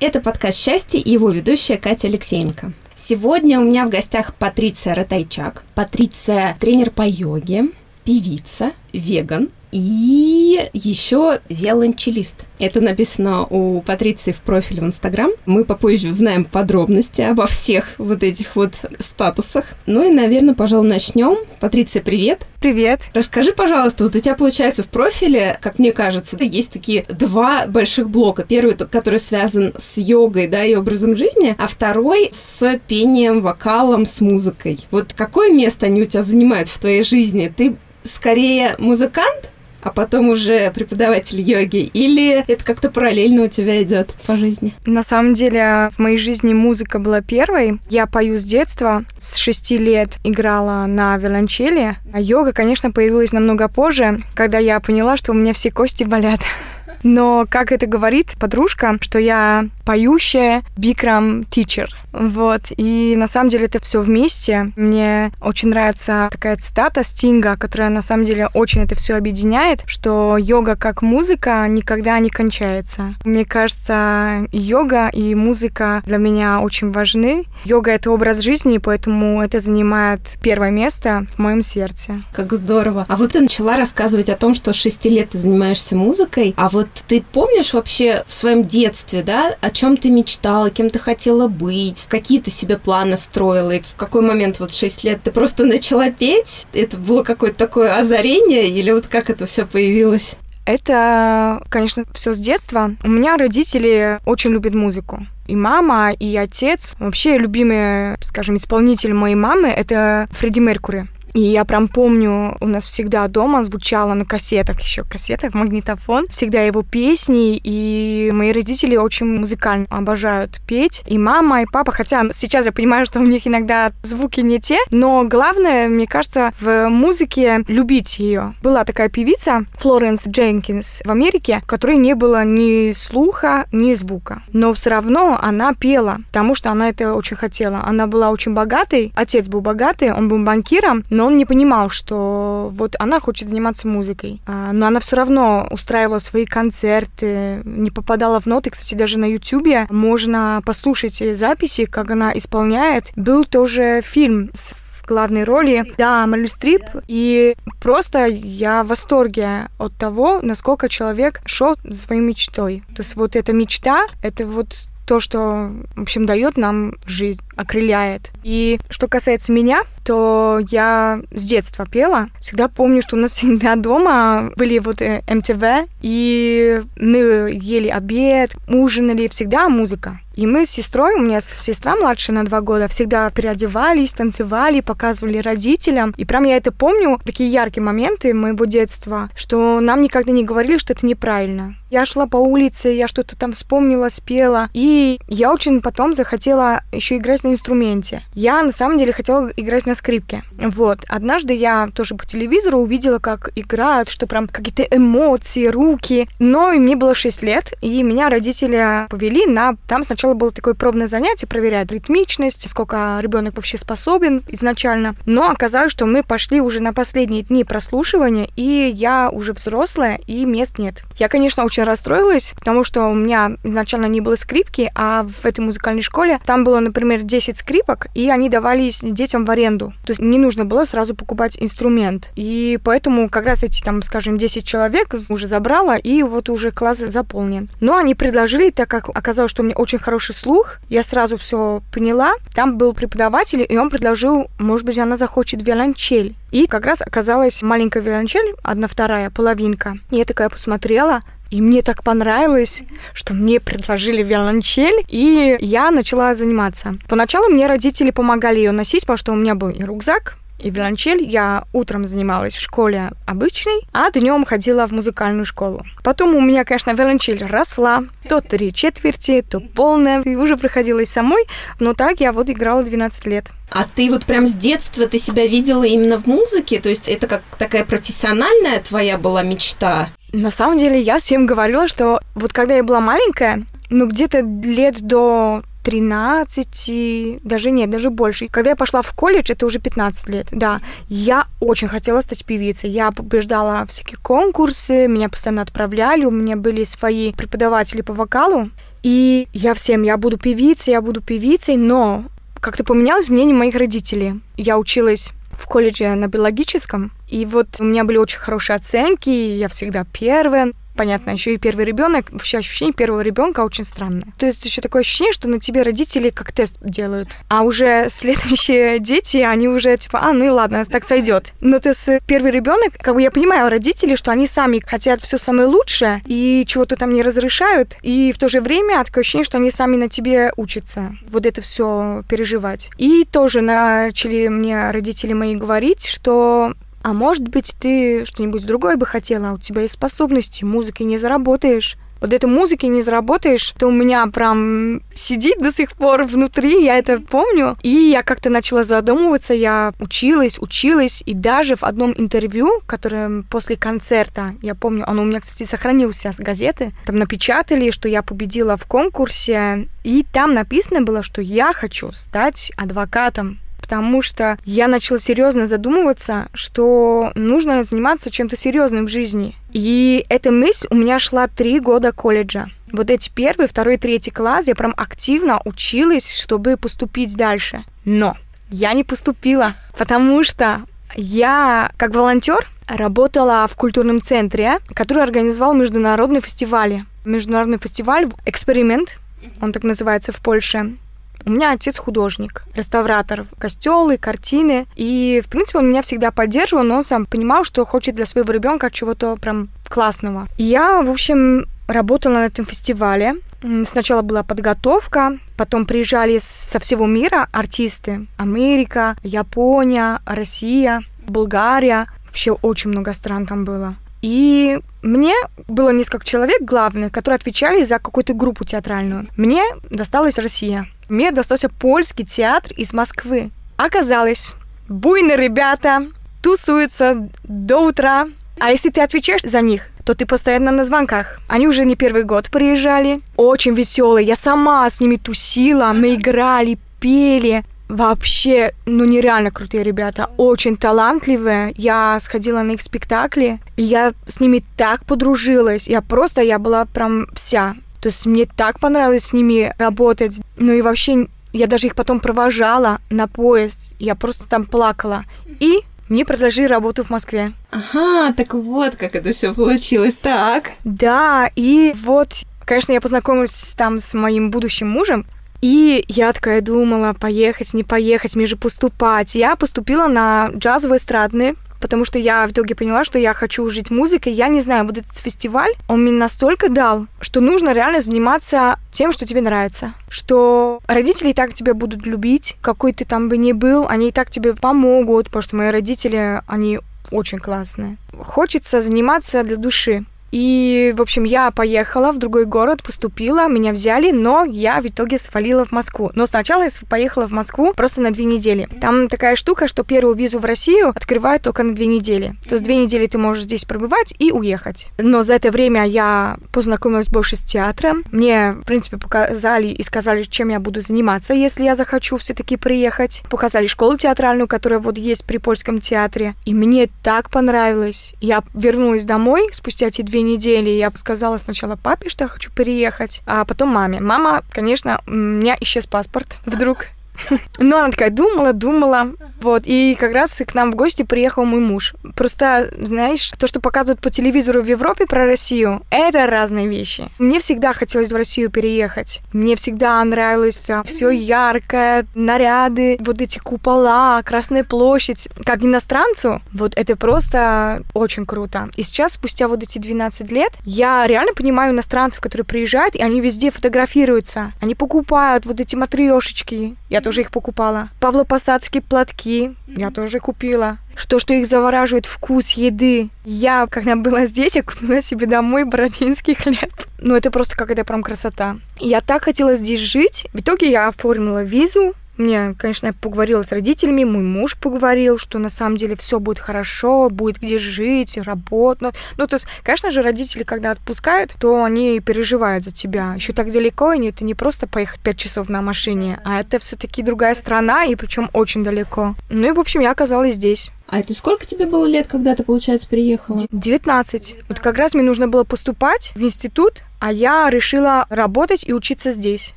Это подкаст «Счастье» и его ведущая Катя Алексеенко. Сегодня у меня в гостях Патриция Ротайчак. Патриция – тренер по йоге, певица, веган, и еще виолончелист. Это написано у Патриции в профиле в Инстаграм. Мы попозже узнаем подробности обо всех вот этих вот статусах. Ну и, наверное, пожалуй, начнем. Патриция, привет! Привет! Расскажи, пожалуйста, вот у тебя получается в профиле, как мне кажется, есть такие два больших блока. Первый, тот, который связан с йогой, да, и образом жизни, а второй с пением, вокалом, с музыкой. Вот какое место они у тебя занимают в твоей жизни? Ты скорее музыкант а потом уже преподаватель йоги? Или это как-то параллельно у тебя идет по жизни? На самом деле в моей жизни музыка была первой. Я пою с детства, с шести лет играла на виолончели. А йога, конечно, появилась намного позже, когда я поняла, что у меня все кости болят. Но, как это говорит подружка, что я поющая бикрам teacher. Вот. И на самом деле это все вместе. Мне очень нравится такая цитата Стинга, которая на самом деле очень это все объединяет, что йога как музыка никогда не кончается. Мне кажется, йога и музыка для меня очень важны. Йога — это образ жизни, поэтому это занимает первое место в моем сердце. Как здорово. А вот ты начала рассказывать о том, что с 6 лет ты занимаешься музыкой, а вот ты помнишь вообще в своем детстве, да, о чем ты мечтала, кем ты хотела быть, какие ты себе планы строила, и в какой момент вот в 6 лет ты просто начала петь? Это было какое-то такое озарение, или вот как это все появилось? Это, конечно, все с детства. У меня родители очень любят музыку. И мама, и отец. Вообще, любимый, скажем, исполнитель моей мамы — это Фредди Меркури. И я прям помню, у нас всегда дома звучало на кассетах, еще кассетах, магнитофон, всегда его песни, и мои родители очень музыкально обожают петь, и мама, и папа, хотя сейчас я понимаю, что у них иногда звуки не те, но главное, мне кажется, в музыке любить ее. Была такая певица, Флоренс Дженкинс в Америке, которой не было ни слуха, ни звука, но все равно она пела, потому что она это очень хотела. Она была очень богатой, отец был богатый, он был банкиром, но но он не понимал, что вот она хочет заниматься музыкой. А, но она все равно устраивала свои концерты, не попадала в ноты. Кстати, даже на Ютубе можно послушать записи, как она исполняет. Был тоже фильм с главной роли. Да, Мэрил Стрип. И просто я в восторге от того, насколько человек шел за своей мечтой. То есть вот эта мечта, это вот то, что, в общем, дает нам жизнь, окрыляет. И что касается меня, то я с детства пела. Всегда помню, что у нас всегда дома были вот э, МТВ, и мы ели обед, ужинали, всегда музыка. И мы с сестрой, у меня сестра младшая на два года, всегда переодевались, танцевали, показывали родителям. И прям я это помню, такие яркие моменты моего детства, что нам никогда не говорили, что это неправильно. Я шла по улице, я что-то там вспомнила, спела. И я очень потом захотела еще играть на инструменте. Я на самом деле хотела играть на скрипке. Вот. Однажды я тоже по телевизору увидела, как играют, что прям какие-то эмоции, руки. Но мне было 6 лет, и меня родители повели на... Там сначала Сначала было такое пробное занятие, проверяют ритмичность, сколько ребенок вообще способен изначально. Но оказалось, что мы пошли уже на последние дни прослушивания, и я уже взрослая, и мест нет. Я, конечно, очень расстроилась, потому что у меня изначально не было скрипки, а в этой музыкальной школе там было, например, 10 скрипок, и они давались детям в аренду. То есть не нужно было сразу покупать инструмент. И поэтому как раз эти, там, скажем, 10 человек уже забрала, и вот уже класс заполнен. Но они предложили, так как оказалось, что у меня очень хорошо хороший слух, я сразу все поняла. Там был преподаватель, и он предложил, может быть, она захочет виолончель. И как раз оказалась маленькая виолончель, одна вторая половинка. И я такая посмотрела, и мне так понравилось, что мне предложили виолончель, и я начала заниматься. Поначалу мне родители помогали ее носить, потому что у меня был и рюкзак, и виолончель я утром занималась в школе обычной, а днем ходила в музыкальную школу. Потом у меня, конечно, виолончель росла, то три четверти, то полная, и уже приходилось самой, но так я вот играла 12 лет. А ты вот прям с детства ты себя видела именно в музыке? То есть это как такая профессиональная твоя была мечта? На самом деле я всем говорила, что вот когда я была маленькая, ну где-то лет до 13, даже нет, даже больше. Когда я пошла в колледж, это уже 15 лет, да, я очень хотела стать певицей. Я побеждала всякие конкурсы, меня постоянно отправляли, у меня были свои преподаватели по вокалу. И я всем, я буду певицей, я буду певицей, но как-то поменялось мнение моих родителей. Я училась в колледже на биологическом, и вот у меня были очень хорошие оценки, я всегда первая понятно, еще и первый ребенок, вообще ощущение первого ребенка очень странное. То есть еще такое ощущение, что на тебе родители как тест делают, а уже следующие дети, они уже типа, а, ну и ладно, так сойдет. Но то есть первый ребенок, как бы я понимаю родители, что они сами хотят все самое лучшее и чего-то там не разрешают, и в то же время такое ощущение, что они сами на тебе учатся вот это все переживать. И тоже начали мне родители мои говорить, что а может быть, ты что-нибудь другое бы хотела, а у тебя есть способности, музыкой не заработаешь. Вот этой музыки не заработаешь, то у меня прям сидит до сих пор внутри, я это помню. И я как-то начала задумываться, я училась, училась, и даже в одном интервью, которое после концерта, я помню, оно у меня, кстати, сохранился с газеты, там напечатали, что я победила в конкурсе, и там написано было, что я хочу стать адвокатом потому что я начала серьезно задумываться, что нужно заниматься чем-то серьезным в жизни. И эта мысль у меня шла три года колледжа. Вот эти первый, второй, третий класс я прям активно училась, чтобы поступить дальше. Но я не поступила, потому что я, как волонтер, работала в культурном центре, который организовал международный фестиваль. Международный фестиваль «Эксперимент», он так называется в Польше. У меня отец художник, реставратор, костелы, картины. И, в принципе, он меня всегда поддерживал, но он сам понимал, что хочет для своего ребенка чего-то прям классного. И я, в общем, работала на этом фестивале. Сначала была подготовка, потом приезжали со всего мира артисты. Америка, Япония, Россия, Болгария. Вообще очень много стран там было. И мне было несколько человек главных, которые отвечали за какую-то группу театральную. Мне досталась Россия. Мне достался польский театр из Москвы. Оказалось, буйные ребята тусуются до утра. А если ты отвечаешь за них, то ты постоянно на звонках. Они уже не первый год приезжали. Очень веселые. Я сама с ними тусила. Мы играли, пели. Вообще, ну нереально крутые ребята, очень талантливые. Я сходила на их спектакли, и я с ними так подружилась. Я просто, я была прям вся. То есть мне так понравилось с ними работать. Ну и вообще, я даже их потом провожала на поезд. Я просто там плакала. И мне предложили работу в Москве. Ага, так вот как это все получилось. Так. Да, и вот, конечно, я познакомилась там с моим будущим мужем. И я такая думала, поехать, не поехать, мне же поступать. Я поступила на джазово-эстрадный потому что я в итоге поняла, что я хочу жить музыкой. Я не знаю, вот этот фестиваль, он мне настолько дал, что нужно реально заниматься тем, что тебе нравится. Что родители и так тебя будут любить, какой ты там бы ни был, они и так тебе помогут, потому что мои родители, они очень классные. Хочется заниматься для души. И, в общем, я поехала в другой город, поступила, меня взяли, но я в итоге свалила в Москву. Но сначала я поехала в Москву просто на две недели. Там такая штука, что первую визу в Россию открывают только на две недели. То есть две недели ты можешь здесь пробывать и уехать. Но за это время я познакомилась больше с театром. Мне, в принципе, показали и сказали, чем я буду заниматься, если я захочу все-таки приехать. Показали школу театральную, которая вот есть при польском театре. И мне так понравилось. Я вернулась домой спустя эти две недели я сказала сначала папе, что я хочу переехать, а потом маме. Мама, конечно, у меня исчез паспорт вдруг. Ну, она такая думала, думала. Вот. И как раз к нам в гости приехал мой муж. Просто, знаешь, то, что показывают по телевизору в Европе про Россию, это разные вещи. Мне всегда хотелось в Россию переехать. Мне всегда нравилось все яркое, наряды, вот эти купола, Красная площадь. Как иностранцу, вот это просто очень круто. И сейчас, спустя вот эти 12 лет, я реально понимаю иностранцев, которые приезжают, и они везде фотографируются. Они покупают вот эти матрешечки. Я тоже их покупала. Павлопосадские платки я тоже купила. Что, что их завораживает вкус еды. Я, когда была здесь, я купила себе домой бородинский хлеб. Ну, это просто какая-то прям красота. Я так хотела здесь жить. В итоге я оформила визу, мне, конечно, я поговорила с родителями, мой муж поговорил, что на самом деле все будет хорошо, будет где жить, работать. Ну, то есть, конечно же, родители, когда отпускают, то они переживают за тебя. Еще так далеко, и это не просто поехать пять часов на машине, а это все-таки другая страна, и причем очень далеко. Ну и, в общем, я оказалась здесь. А это сколько тебе было лет, когда ты, получается, приехала? 19. Вот как раз мне нужно было поступать в институт, а я решила работать и учиться здесь.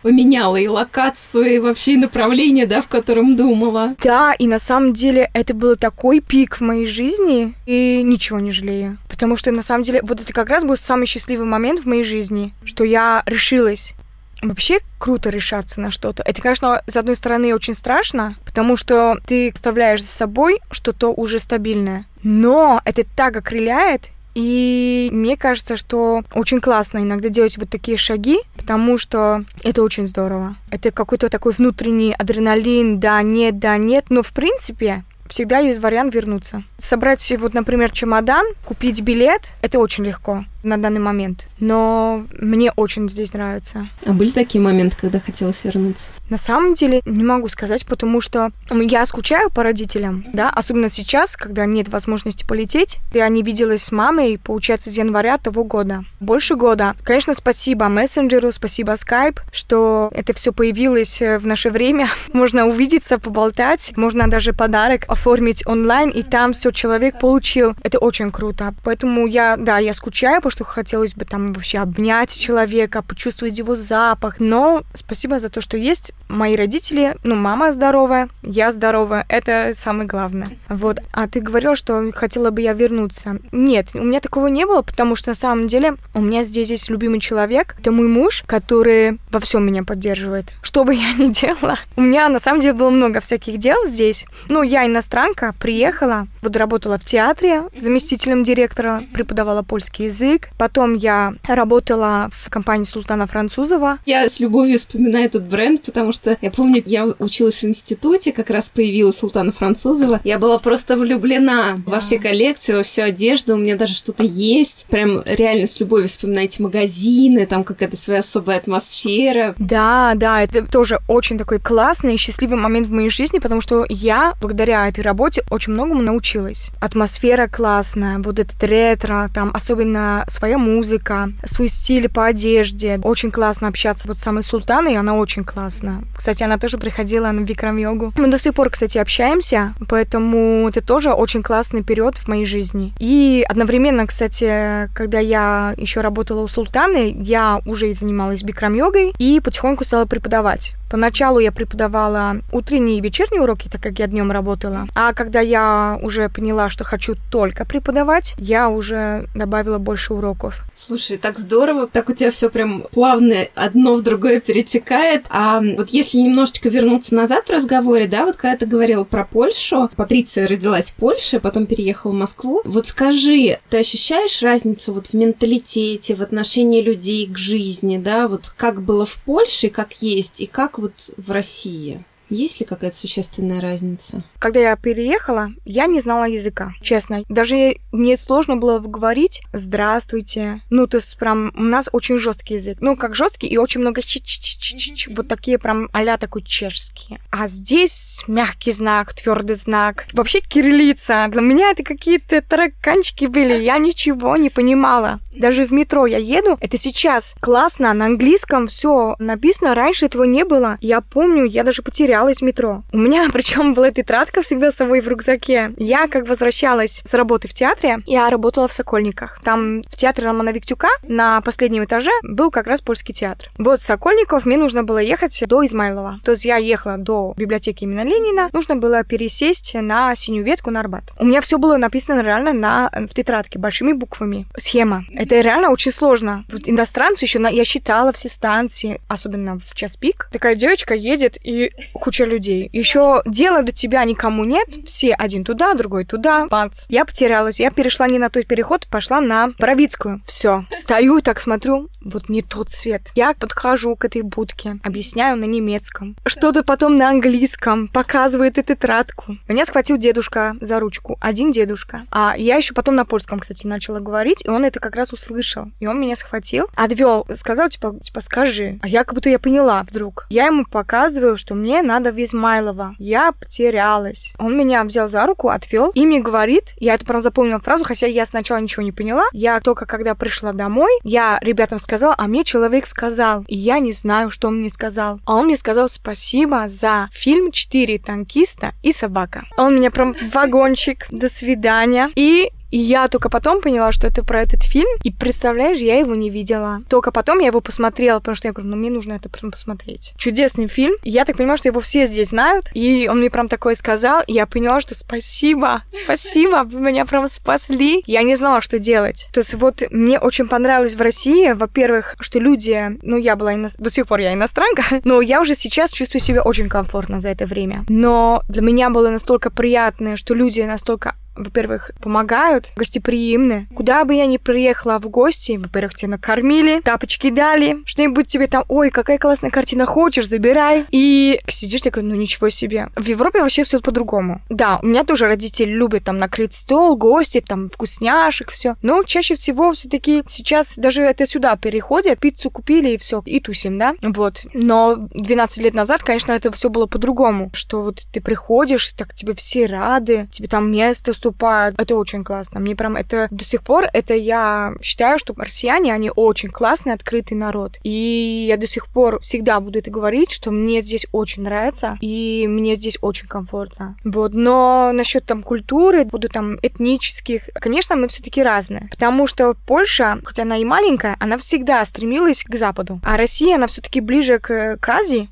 Поменяла и локацию, и вообще и направление, да, в котором думала. Да, и на самом деле это был такой пик в моей жизни, и ничего не жалею. Потому что на самом деле вот это как раз был самый счастливый момент в моей жизни, что я решилась. Вообще круто решаться на что-то. Это, конечно, с одной стороны очень страшно, потому что ты оставляешь за собой что-то уже стабильное. Но это так окрыляет, и мне кажется, что очень классно иногда делать вот такие шаги, потому что это очень здорово. Это какой-то такой внутренний адреналин, да, нет, да, нет. Но в принципе всегда есть вариант вернуться. Собрать вот, например, чемодан, купить билет, это очень легко на данный момент. Но мне очень здесь нравится. А были такие моменты, когда хотелось вернуться? На самом деле не могу сказать, потому что я скучаю по родителям, да, особенно сейчас, когда нет возможности полететь. Я не виделась с мамой, получается, с января того года. Больше года. Конечно, спасибо мессенджеру, спасибо Skype, что это все появилось э, в наше время. Можно увидеться, поболтать, можно даже подарок оформить онлайн, и там все человек получил. Это очень круто. Поэтому я, да, я скучаю, потому что хотелось бы там вообще обнять человека, почувствовать его запах. Но спасибо за то, что есть мои родители, ну, мама здоровая, я здоровая, это самое главное. Вот. А ты говорил, что хотела бы я вернуться. Нет, у меня такого не было, потому что на самом деле у меня здесь есть любимый человек, это мой муж, который во всем меня поддерживает. Что бы я ни делала, у меня на самом деле было много всяких дел здесь. Ну, я иностранка, приехала, вот работала в театре заместителем директора, преподавала польский язык. Потом я работала в компании Султана Французова. Я с любовью вспоминаю этот бренд, потому что я помню, я училась в институте, как раз появилась Султана Французова. Я была просто влюблена да. во все коллекции, во всю одежду. У меня даже что-то есть. Прям реально с любовью вспоминаю эти магазины, там какая-то своя особая атмосфера. Да, да, это тоже очень такой классный и счастливый момент в моей жизни, потому что я благодаря этой работе очень многому научилась. Атмосфера классная, вот этот ретро, там особенно своя музыка, свой стиль по одежде. Очень классно общаться вот с самой Султаной, она очень классная. Кстати, она тоже приходила на Бикрам-йогу. Мы до сих пор, кстати, общаемся, поэтому это тоже очень классный период в моей жизни. И одновременно, кстати, когда я еще работала у Султаны, я уже и занималась Бикрам-йогой и потихоньку стала преподавать. Поначалу я преподавала утренние и вечерние уроки, так как я днем работала. А когда я уже поняла, что хочу только преподавать, я уже добавила больше уроков. Слушай, так здорово, так у тебя все прям плавно одно в другое перетекает. А вот если немножечко вернуться назад в разговоре, да, вот когда ты говорила про Польшу, Патриция родилась в Польше, потом переехала в Москву. Вот скажи, ты ощущаешь разницу вот в менталитете, в отношении людей к жизни, да, вот как было в Польше, как есть, и как вот в России? Есть ли какая-то существенная разница? Когда я переехала, я не знала языка, честно. Даже мне сложно было говорить «здравствуйте». Ну, то есть прям у нас очень жесткий язык. Ну, как жесткий и очень много ч ч ч ч ч вот такие прям а такой чешские. А здесь мягкий знак, твердый знак. Вообще кириллица. Для меня это какие-то тараканчики были. Я ничего не понимала. Даже в метро я еду, это сейчас классно, на английском все написано, раньше этого не было. Я помню, я даже потерялась в метро. У меня причем была тетрадка всегда с собой в рюкзаке. Я как возвращалась с работы в театре, я работала в Сокольниках. Там в театре Романа Виктюка на последнем этаже был как раз польский театр. Вот с Сокольников мне нужно было ехать до Измайлова. То есть я ехала до библиотеки имени Ленина, нужно было пересесть на синюю ветку на Арбат. У меня все было написано реально на, в тетрадке большими буквами. Схема. Это реально очень сложно. Вот иностранцы еще, на... я считала все станции, особенно в час пик. Такая девочка едет и куча людей. Еще дела до тебя никому нет. Все один туда, другой туда. Бац. Я потерялась. Я перешла не на тот переход, пошла на Боровицкую. Все. Стою и так смотрю. Вот не тот цвет. Я подхожу к этой будке. Объясняю на немецком. Что-то потом на английском. Показывает эту тетрадку. Меня схватил дедушка за ручку. Один дедушка. А я еще потом на польском, кстати, начала говорить. И он это как раз услышал. И он меня схватил, отвел, сказал, типа, типа, скажи. А я как будто я поняла вдруг. Я ему показываю, что мне надо в Измайлово. Я потерялась. Он меня взял за руку, отвел и мне говорит, я это прям запомнила фразу, хотя я сначала ничего не поняла. Я только когда пришла домой, я ребятам сказала, а мне человек сказал. И я не знаю, что он мне сказал. А он мне сказал спасибо за фильм «Четыре танкиста и собака». Он меня прям вагончик, до свидания. И и я только потом поняла, что это про этот фильм. И представляешь, я его не видела. Только потом я его посмотрела, потому что я говорю, ну мне нужно это прям посмотреть. Чудесный фильм. Я так понимаю, что его все здесь знают. И он мне прям такое сказал. И я поняла, что спасибо, спасибо, вы меня прям спасли. Я не знала, что делать. То есть вот мне очень понравилось в России, во-первых, что люди, ну я была ино... до сих пор я иностранка, но я уже сейчас чувствую себя очень комфортно за это время. Но для меня было настолько приятно, что люди настолько во-первых, помогают, гостеприимны. Куда бы я ни приехала в гости, во-первых, тебя накормили, тапочки дали, что-нибудь тебе там, ой, какая классная картина, хочешь, забирай. И сидишь такой, ну ничего себе. В Европе вообще все по-другому. Да, у меня тоже родители любят там накрыть стол, гости, там вкусняшек, все. Но чаще всего все-таки сейчас даже это сюда переходит, пиццу купили и все, и тусим, да? Вот. Но 12 лет назад, конечно, это все было по-другому, что вот ты приходишь, так тебе все рады, тебе там место выступают. Это очень классно. Мне прям это до сих пор, это я считаю, что россияне, они очень классный, открытый народ. И я до сих пор всегда буду это говорить, что мне здесь очень нравится, и мне здесь очень комфортно. Вот. Но насчет там культуры, буду там этнических, конечно, мы все-таки разные. Потому что Польша, хоть она и маленькая, она всегда стремилась к Западу. А Россия, она все-таки ближе к, к Азии,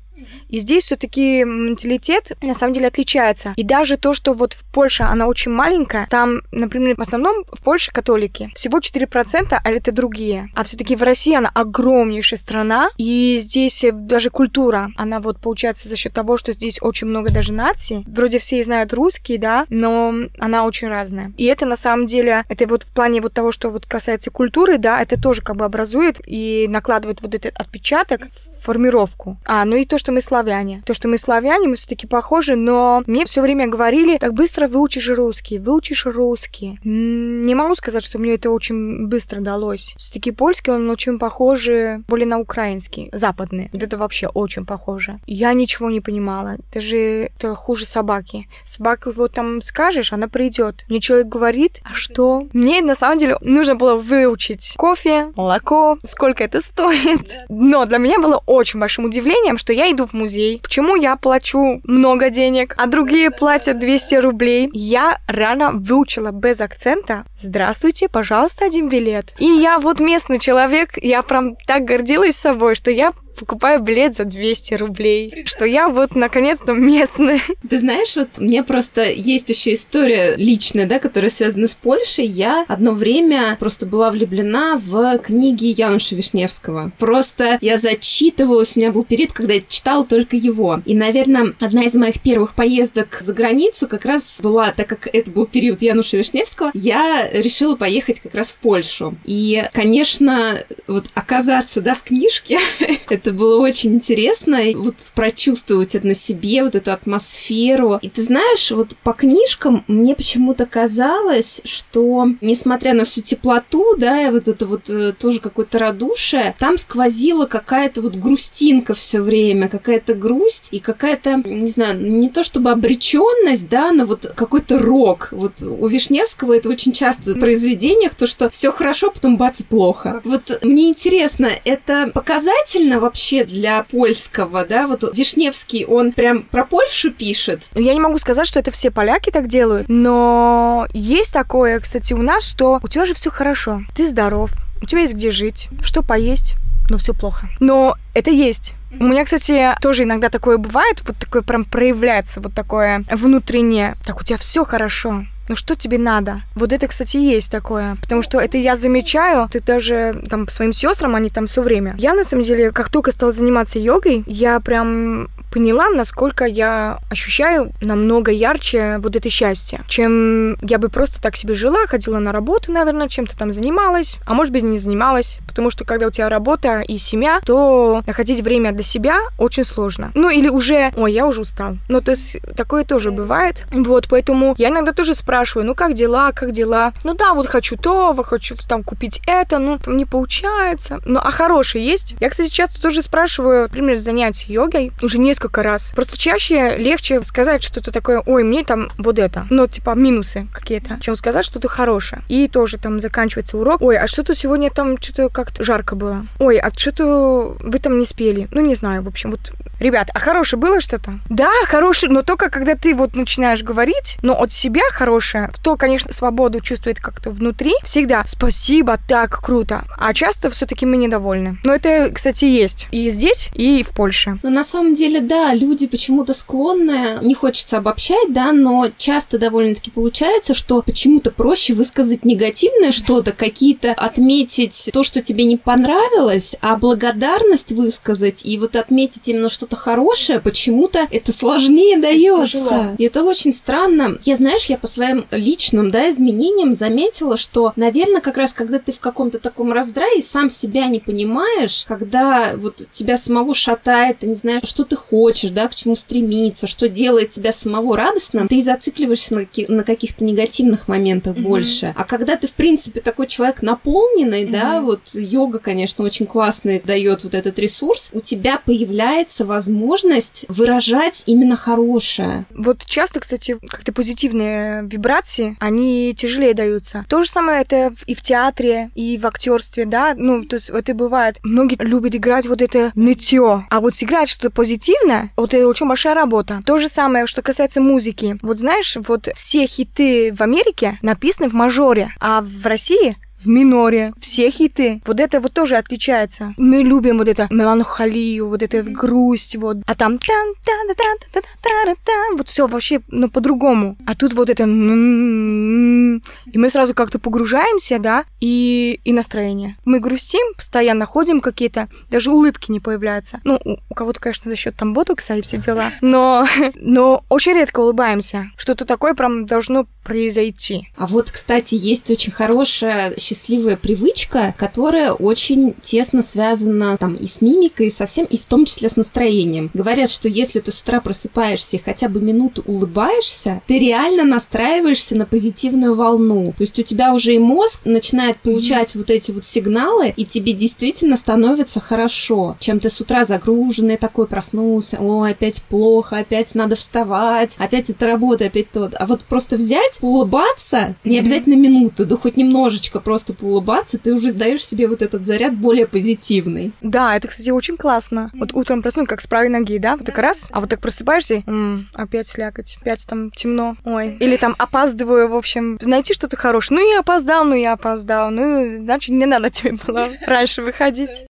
и здесь все-таки менталитет на самом деле отличается. И даже то, что вот в Польше она очень маленькая, там, например, в основном в Польше католики. Всего 4%, а это другие. А все-таки в России она огромнейшая страна, и здесь даже культура, она вот получается за счет того, что здесь очень много даже наций. Вроде все знают русский, да, но она очень разная. И это на самом деле, это вот в плане вот того, что вот касается культуры, да, это тоже как бы образует и накладывает вот этот отпечаток, формировку. А, ну и то, что мы славяне. То, что мы славяне, мы все-таки похожи, но мне все время говорили, так быстро выучишь русский, выучишь русский. Не могу сказать, что мне это очень быстро далось. Все-таки польский, он очень похожий более на украинский, западный. Вот это вообще очень похоже. Я ничего не понимала. Даже это хуже собаки. Собаку вот там скажешь, она придет. Мне человек говорит, а что? Мне на самом деле нужно было выучить кофе, молоко, сколько это стоит. Но для меня было очень большим удивлением, что я иду в музей. Почему я плачу много денег, а другие платят 200 рублей? Я рано выучила без акцента «Здравствуйте, пожалуйста, один билет». И я вот местный человек, я прям так гордилась собой, что я покупаю билет за 200 рублей, что я вот наконец-то местный. Ты знаешь, вот мне просто есть еще история личная, да, которая связана с Польшей. Я одно время просто была влюблена в книги Януша Вишневского. Просто я зачитывалась, у меня был период, когда я читала только его. И, наверное, одна из моих первых поездок за границу как раз была, так как это был период Януша Вишневского, я решила поехать как раз в Польшу. И, конечно, вот оказаться, да, в книжке, Это было очень интересно, вот прочувствовать это на себе, вот эту атмосферу. И ты знаешь, вот по книжкам мне почему-то казалось, что несмотря на всю теплоту, да, и вот это вот э, тоже какое-то радушие, там сквозила какая-то вот грустинка все время, какая-то грусть и какая-то, не знаю, не то чтобы обреченность, да, но вот какой-то рок. Вот у Вишневского это очень часто в произведениях, то, что все хорошо, потом бац, плохо. Вот мне интересно, это показательно вообще вообще для польского, да? Вот Вишневский, он прям про Польшу пишет. Я не могу сказать, что это все поляки так делают, но есть такое, кстати, у нас, что у тебя же все хорошо, ты здоров, у тебя есть где жить, что поесть, но все плохо. Но это есть. У меня, кстати, тоже иногда такое бывает, вот такое прям проявляется, вот такое внутреннее. Так, у тебя все хорошо, ну что тебе надо? Вот это, кстати, есть такое. Потому что это я замечаю, ты даже там своим сестрам, они там все время. Я, на самом деле, как только стала заниматься йогой, я прям поняла, насколько я ощущаю намного ярче вот это счастье, чем я бы просто так себе жила, ходила на работу, наверное, чем-то там занималась, а может быть не занималась, потому что когда у тебя работа и семья, то находить время для себя очень сложно. Ну или уже, ой, я уже устал. Ну то есть такое тоже бывает. Вот, поэтому я иногда тоже спрашиваю, ну как дела, как дела? Ну да, вот хочу то, хочу там купить это, ну там не получается. Ну а хорошие есть? Я, кстати, часто тоже спрашиваю, например, занятий йогой уже несколько раз. Просто чаще легче сказать что-то такое, ой, мне там вот это, ну типа минусы какие-то, чем сказать что-то хорошее. И тоже там заканчивается урок, ой, а что-то сегодня там что-то как-то жарко было. Ой, а что-то вы там не спели. Ну не знаю, в общем, вот Ребят, а хорошее было что-то? Да, хорошее, но только когда ты вот начинаешь говорить, но от себя хорошее, кто, конечно, свободу чувствует как-то внутри, всегда спасибо, так круто. А часто все-таки мы недовольны. Но это, кстати, есть и здесь, и в Польше. Но на самом деле, да, люди почему-то склонны, не хочется обобщать, да, но часто довольно-таки получается, что почему-то проще высказать негативное что-то, какие-то отметить то, что тебе не понравилось, а благодарность высказать и вот отметить именно что что-то хорошее, почему-то это сложнее дается. И это очень странно. Я, знаешь, я по своим личным, да, изменениям заметила, что, наверное, как раз когда ты в каком-то таком раздрае сам себя не понимаешь, когда вот тебя самого шатает, ты не знаешь, что ты хочешь, да, к чему стремиться, что делает тебя самого радостным, ты зацикливаешься на, на каких-то негативных моментах mm-hmm. больше. А когда ты, в принципе, такой человек наполненный, mm-hmm. да, вот йога, конечно, очень классный дает вот этот ресурс, у тебя появляется возможность выражать именно хорошее. Вот часто, кстати, как-то позитивные вибрации, они тяжелее даются. То же самое это и в театре, и в актерстве, да, ну, то есть это бывает. Многие любят играть вот это нытье, а вот сыграть что-то позитивное, вот это очень большая работа. То же самое, что касается музыки. Вот знаешь, вот все хиты в Америке написаны в мажоре, а в России в миноре, все хиты. Вот это вот тоже отличается. Мы любим вот это меланхолию, вот эту грусть, вот. А там тан тан тан тан тан тан вот все вообще, ну, по-другому. А тут вот это и мы сразу как-то погружаемся, да, и, и настроение. Мы грустим, постоянно ходим какие-то, даже улыбки не появляются. Ну, у кого-то, конечно, за счет там ботокса и все дела, но, но очень редко улыбаемся. Что-то такое прям должно произойти. А вот, кстати, есть очень хорошая счастливая привычка, которая очень тесно связана там и с мимикой, и со всем, и в том числе с настроением. Говорят, что если ты с утра просыпаешься и хотя бы минуту улыбаешься, ты реально настраиваешься на позитивную волну. То есть у тебя уже и мозг начинает получать mm-hmm. вот эти вот сигналы, и тебе действительно становится хорошо, чем ты с утра загруженный такой проснулся, ой, опять плохо, опять надо вставать, опять это работа, опять тот. А вот просто взять взять, улыбаться, не обязательно минуту, да хоть немножечко просто поулыбаться, ты уже даешь себе вот этот заряд более позитивный. Да, это, кстати, очень классно. Вот утром проснуть, как с правой ноги, да, вот так раз, а вот так просыпаешься, м-м, опять слякоть, опять там темно, ой. Или там опаздываю, в общем, найти что-то хорошее. Ну, я опоздал, ну, я опоздал, ну, значит, не надо тебе было раньше выходить.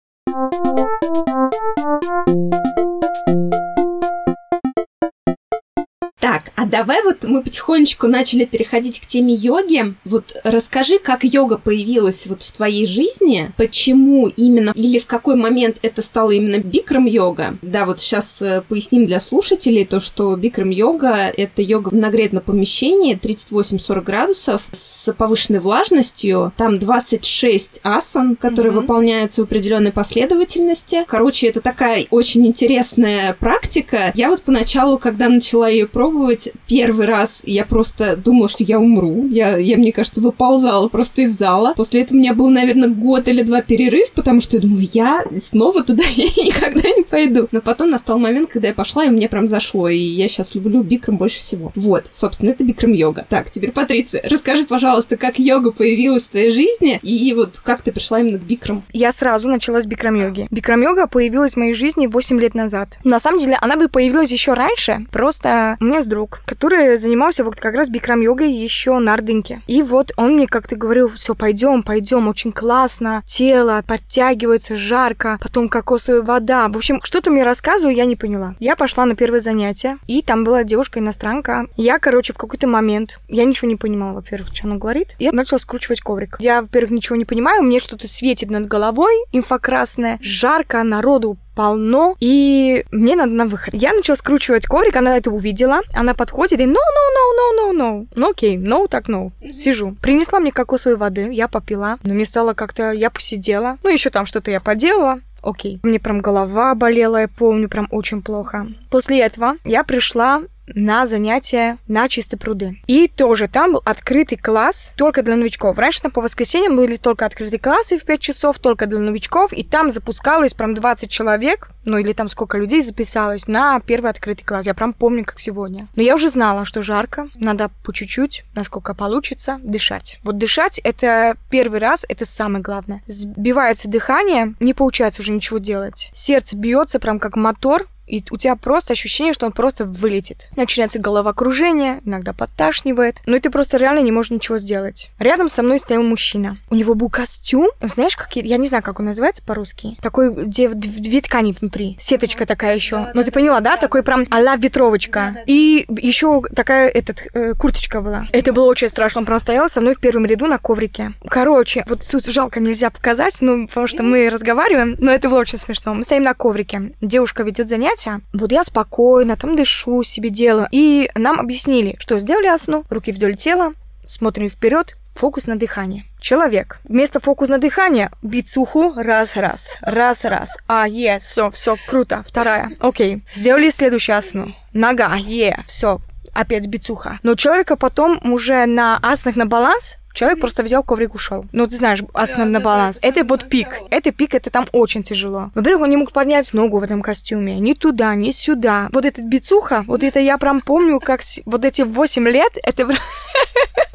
Так, а давай вот мы потихонечку начали переходить к теме йоги. Вот расскажи, как йога появилась вот в твоей жизни, почему именно, или в какой момент это стало именно бикрам-йога. Да, вот сейчас э, поясним для слушателей то, что бикрам-йога — это йога в нагретном помещении 38-40 градусов с повышенной влажностью. Там 26 асан, которые mm-hmm. выполняются в определенной последовательности. Короче, это такая очень интересная практика. Я вот поначалу, когда начала ее пробовать, попробовать. Первый раз я просто думала, что я умру. Я, я мне кажется, выползала просто из зала. После этого у меня был, наверное, год или два перерыв, потому что я думала, я снова туда никогда не пойду. Но потом настал момент, когда я пошла, и мне прям зашло. И я сейчас люблю бикрам больше всего. Вот, собственно, это бикрам-йога. Так, теперь, Патриция, расскажи, пожалуйста, как йога появилась в твоей жизни, и вот как ты пришла именно к бикрам? Я сразу начала с бикрам-йоги. Бикрам-йога появилась в моей жизни 8 лет назад. На самом деле, она бы появилась еще раньше, просто у меня друг, который занимался вот как раз бикрам-йогой еще на Ордынке. И вот он мне как-то говорил, все, пойдем, пойдем, очень классно, тело подтягивается, жарко, потом кокосовая вода. В общем, что-то мне рассказывал, я не поняла. Я пошла на первое занятие, и там была девушка-иностранка. Я, короче, в какой-то момент, я ничего не понимала, во-первых, что она говорит. Я начала скручивать коврик. Я, во-первых, ничего не понимаю, мне что-то светит над головой, инфокрасное, жарко, народу полно, и мне надо на выход. Я начала скручивать коврик, она это увидела, она подходит и no, no, no, no, no, no. Ну окей, no, так no. Сижу. Принесла мне кокосовой воды, я попила, но мне стало как-то, я посидела, ну еще там что-то я поделала, окей. Мне прям голова болела, я помню, прям очень плохо. После этого я пришла на занятия на чистые пруды. И тоже там был открытый класс только для новичков. Раньше там по воскресеньям были только открытые классы в 5 часов, только для новичков, и там запускалось прям 20 человек, ну или там сколько людей записалось на первый открытый класс. Я прям помню, как сегодня. Но я уже знала, что жарко, надо по чуть-чуть, насколько получится, дышать. Вот дышать — это первый раз, это самое главное. Сбивается дыхание, не получается уже ничего делать. Сердце бьется прям как мотор, и у тебя просто ощущение, что он просто вылетит. Начинается головокружение, иногда подташнивает, но и ты просто реально не можешь ничего сделать. Рядом со мной стоял мужчина. У него был костюм, знаешь, как я не знаю, как он называется по-русски. Такой, где две ткани внутри. Сеточка такая еще. Да, ну ты поняла, да? Такой прям а ветровочка. Да, да. И еще такая этот э, курточка была. Это было очень страшно. Он прям стоял со мной в первом ряду на коврике. Короче, вот тут жалко нельзя показать, ну, потому что мы разговариваем, но это было очень смешно. Мы стоим на коврике. Девушка ведет занятие, занятия, вот я спокойно там дышу, себе делаю. И нам объяснили, что сделали асну, руки вдоль тела, смотрим вперед, фокус на дыхание. Человек. Вместо фокус на дыхание бицуху раз-раз, раз-раз. А, е, все, все, круто. Вторая. Окей. Сделали следующую асну. Нога, е, все, опять бицуха. Но человека потом уже на аснах на баланс Человек просто взял коврик, ушел. Ну, ты знаешь, основной баланс. это вот пик. Это пик, это там очень тяжело. Во-первых, он не мог поднять ногу в этом костюме. Ни туда, ни сюда. Вот этот бицуха, вот это я прям помню, как вот эти 8 лет, это...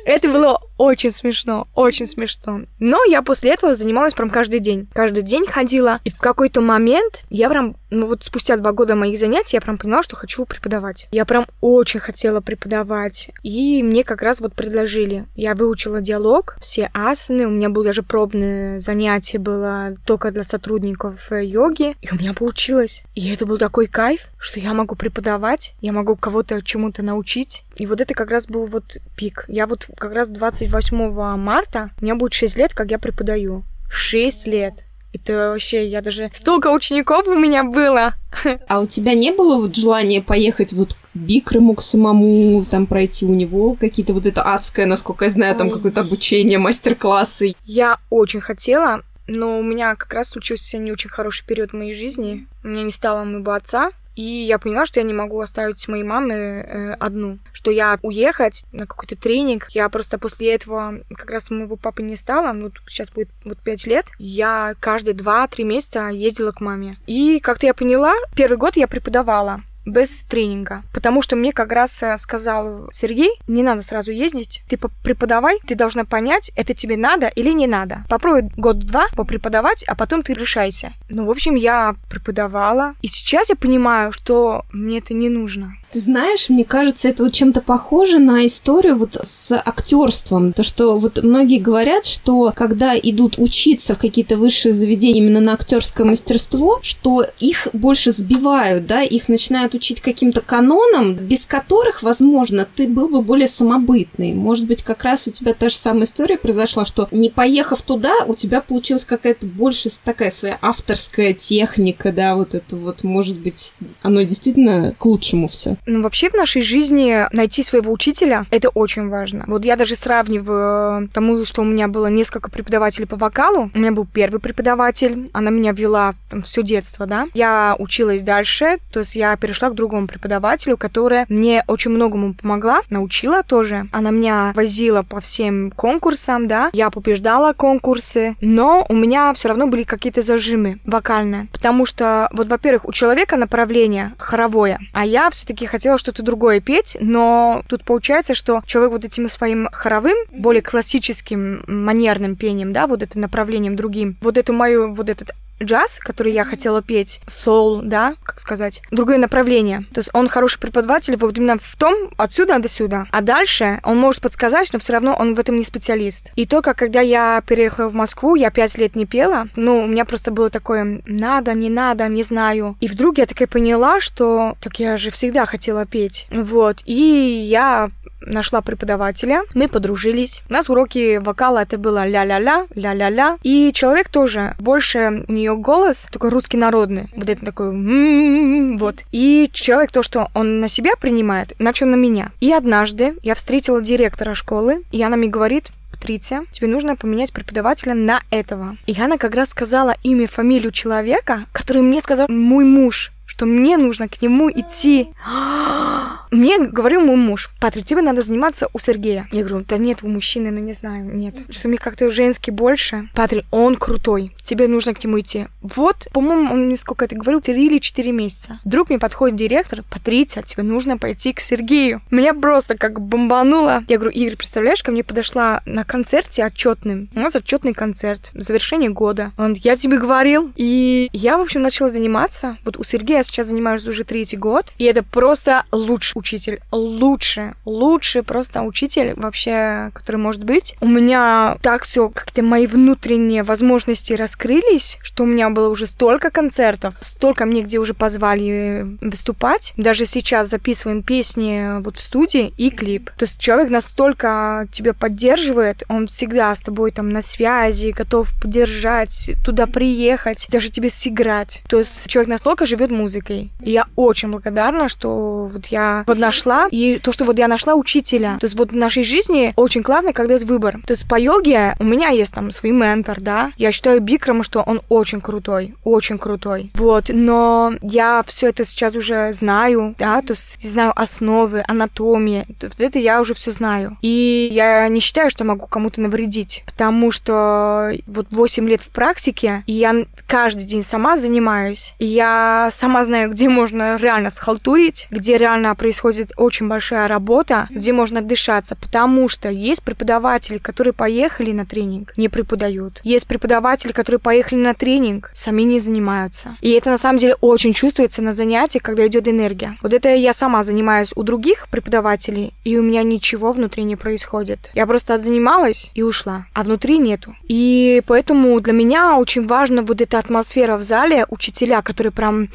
Это было очень смешно, очень смешно. Но я после этого занималась прям каждый день. Каждый день ходила. И в какой-то момент я прям, ну вот спустя два года моих занятий, я прям поняла, что хочу преподавать. Я прям очень хотела преподавать. И мне как раз вот предложили. Я выучила диалог, все асаны. У меня было даже пробное занятие было только для сотрудников э, йоги. И у меня получилось. И это был такой кайф, что я могу преподавать, я могу кого-то чему-то научить. И вот это как раз был вот пик. Я вот как раз 28 марта, меня будет 6 лет, как я преподаю. 6 лет. Это вообще, я даже... Столько учеников у меня было. А у тебя не было вот желания поехать вот к Бикрому, к самому, там пройти у него какие-то вот это адское, насколько я знаю, там какое-то обучение, мастер-классы? Я очень хотела, но у меня как раз случился не очень хороший период в моей жизни. У меня не стало моего отца, и я поняла, что я не могу оставить моей мамы э, одну, что я уехать на какой-то тренинг. Я просто после этого как раз моего папы не стало, ну сейчас будет вот пять лет. Я каждые два-три месяца ездила к маме. И как-то я поняла, первый год я преподавала без тренинга. Потому что мне как раз э, сказал Сергей, не надо сразу ездить, ты преподавай, ты должна понять, это тебе надо или не надо. Попробуй год-два попреподавать, а потом ты решайся. Ну, в общем, я преподавала, и сейчас я понимаю, что мне это не нужно. Ты знаешь, мне кажется, это вот чем-то похоже на историю вот с актерством. То, что вот многие говорят, что когда идут учиться в какие-то высшие заведения именно на актерское мастерство, что их больше сбивают, да, их начинают учить каким-то канонам, без которых, возможно, ты был бы более самобытный. Может быть, как раз у тебя та же самая история произошла, что не поехав туда, у тебя получилась какая-то больше такая своя авторская техника, да, вот это вот, может быть, оно действительно к лучшему все. Ну, вообще в нашей жизни найти своего учителя — это очень важно. Вот я даже сравниваю тому, что у меня было несколько преподавателей по вокалу. У меня был первый преподаватель, она меня вела там, все детство, да. Я училась дальше, то есть я перешла к другому преподавателю, которая мне очень многому помогла, научила тоже. Она меня возила по всем конкурсам, да. Я побеждала конкурсы, но у меня все равно были какие-то зажимы вокальные. Потому что, вот, во-первых, у человека направление хоровое, а я все-таки хотела что-то другое петь, но тут получается, что человек вот этим своим хоровым, более классическим манерным пением, да, вот это направлением другим, вот эту мою, вот этот джаз, который я хотела петь, соул, да, как сказать, другое направление. То есть он хороший преподаватель вот именно в том, отсюда до сюда. А дальше он может подсказать, но все равно он в этом не специалист. И только когда я переехала в Москву, я пять лет не пела, ну, у меня просто было такое, надо, не надо, не знаю. И вдруг я такая поняла, что так я же всегда хотела петь. Вот. И я нашла преподавателя, мы подружились. У нас уроки вокала это было ля-ля-ля, ля-ля-ля. И человек тоже, больше у нее голос такой русский народный. Вот это такой вот. И человек то, что он на себя принимает, начал на меня. И однажды я встретила директора школы, и она мне говорит, Патриция, тебе нужно поменять преподавателя на этого. И она как раз сказала имя, фамилию человека, который мне сказал мой муж что мне нужно к нему идти. Мне говорил мой муж, Патрик, тебе надо заниматься у Сергея. Я говорю, да нет, у мужчины, ну не знаю, нет. Что мне как-то женский больше. Патрик, он крутой, тебе нужно к нему идти. Вот, по-моему, он мне сколько это говорил, три или четыре месяца. Вдруг мне подходит директор, Патриция, тебе нужно пойти к Сергею. Меня просто как бомбануло. Я говорю, Игорь, представляешь, ко мне подошла на концерте отчетным. У нас отчетный концерт, завершение года. Он, я тебе говорил. И я, в общем, начала заниматься. Вот у Сергея я сейчас занимаюсь уже третий год, и это просто лучший учитель. Лучше, лучший просто учитель вообще, который может быть. У меня так все, как-то мои внутренние возможности раскрылись, что у меня было уже столько концертов, столько мне где уже позвали выступать. Даже сейчас записываем песни вот в студии и клип. То есть человек настолько тебя поддерживает, он всегда с тобой там на связи, готов поддержать, туда приехать, даже тебе сыграть. То есть человек настолько живет музыкой. И я очень благодарна, что вот я вот нашла, и то, что вот я нашла учителя. То есть вот в нашей жизни очень классно, когда есть выбор. То есть по йоге у меня есть там свой ментор, да. Я считаю Бикрама, что он очень крутой, очень крутой. Вот, но я все это сейчас уже знаю, да, то есть знаю основы, анатомии. Это я уже все знаю. И я не считаю, что могу кому-то навредить, потому что вот 8 лет в практике, и я каждый день сама занимаюсь, и я сама знаю, где можно реально схалтурить, где реально происходит очень большая работа, где можно дышаться, потому что есть преподаватели, которые поехали на тренинг, не преподают. Есть преподаватели, которые поехали на тренинг, сами не занимаются. И это на самом деле очень чувствуется на занятиях, когда идет энергия. Вот это я сама занимаюсь у других преподавателей, и у меня ничего внутри не происходит. Я просто отзанималась и ушла, а внутри нету. И поэтому для меня очень важна вот эта атмосфера в зале, учителя, которые прям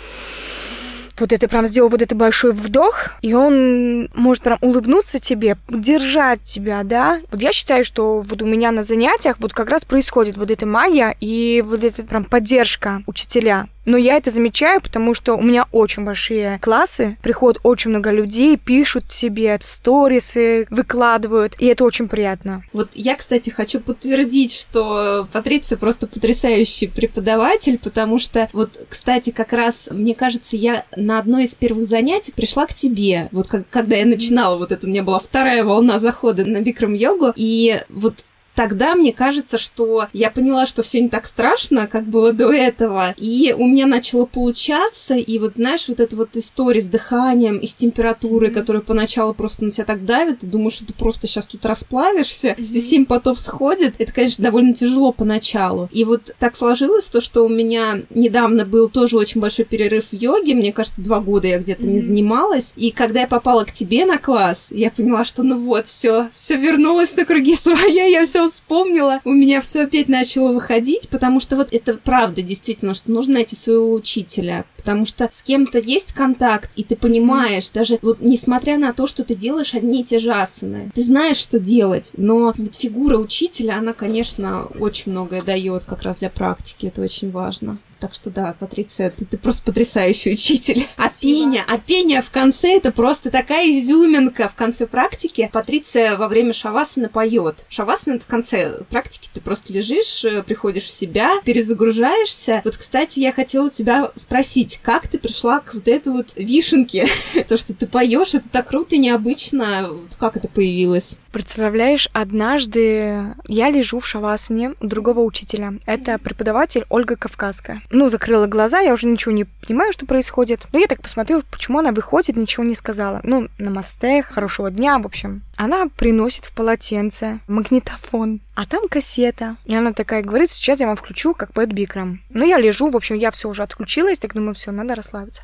вот это прям сделал вот этот большой вдох, и он может прям улыбнуться тебе, держать тебя, да. Вот я считаю, что вот у меня на занятиях вот как раз происходит вот эта магия и вот эта прям поддержка учителя. Но я это замечаю, потому что у меня очень большие классы, приходит очень много людей, пишут тебе сторисы, выкладывают, и это очень приятно. Вот я, кстати, хочу подтвердить, что Патриция просто потрясающий преподаватель, потому что вот, кстати, как раз, мне кажется, я на одно из первых занятий пришла к тебе, вот как, когда я начинала, вот это у меня была вторая волна захода на бикрам-йогу, и вот тогда мне кажется, что я поняла, что все не так страшно, как было до этого. И у меня начало получаться, и вот знаешь, вот эта вот история с дыханием и с температурой, которая поначалу просто на тебя так давит, ты думаешь, что ты просто сейчас тут расплавишься, здесь семь потов сходит. Это, конечно, довольно тяжело поначалу. И вот так сложилось то, что у меня недавно был тоже очень большой перерыв в йоге, мне кажется, два года я где-то не занималась. И когда я попала к тебе на класс, я поняла, что ну вот, все, все вернулось на круги своя, я все вспомнила, у меня все опять начало выходить, потому что вот это правда действительно, что нужно найти своего учителя, потому что с кем-то есть контакт, и ты понимаешь, даже вот несмотря на то, что ты делаешь одни и те же асаны, ты знаешь, что делать, но вот фигура учителя, она, конечно, очень многое дает как раз для практики, это очень важно. Так что да, Патриция, ты, ты просто потрясающий учитель. А пение, а пение в конце это просто такая изюминка в конце практики. Патриция во время шавасаны поет. Шавасана это в конце практики, ты просто лежишь, э, приходишь в себя, перезагружаешься. Вот, кстати, я хотела у тебя спросить, как ты пришла к вот этой вот вишенке? То, что ты поешь, это так круто и необычно. Как это появилось? Представляешь, однажды я лежу в шавасане у другого учителя. Это преподаватель Ольга Кавказская. Ну, закрыла глаза, я уже ничего не понимаю, что происходит. Но я так посмотрю, почему она выходит, ничего не сказала. Ну, намасте, хорошего дня, в общем. Она приносит в полотенце магнитофон, а там кассета. И она такая говорит, сейчас я вам включу, как поет Бикрам. Ну, я лежу, в общем, я все уже отключилась, так думаю, все, надо расслабиться.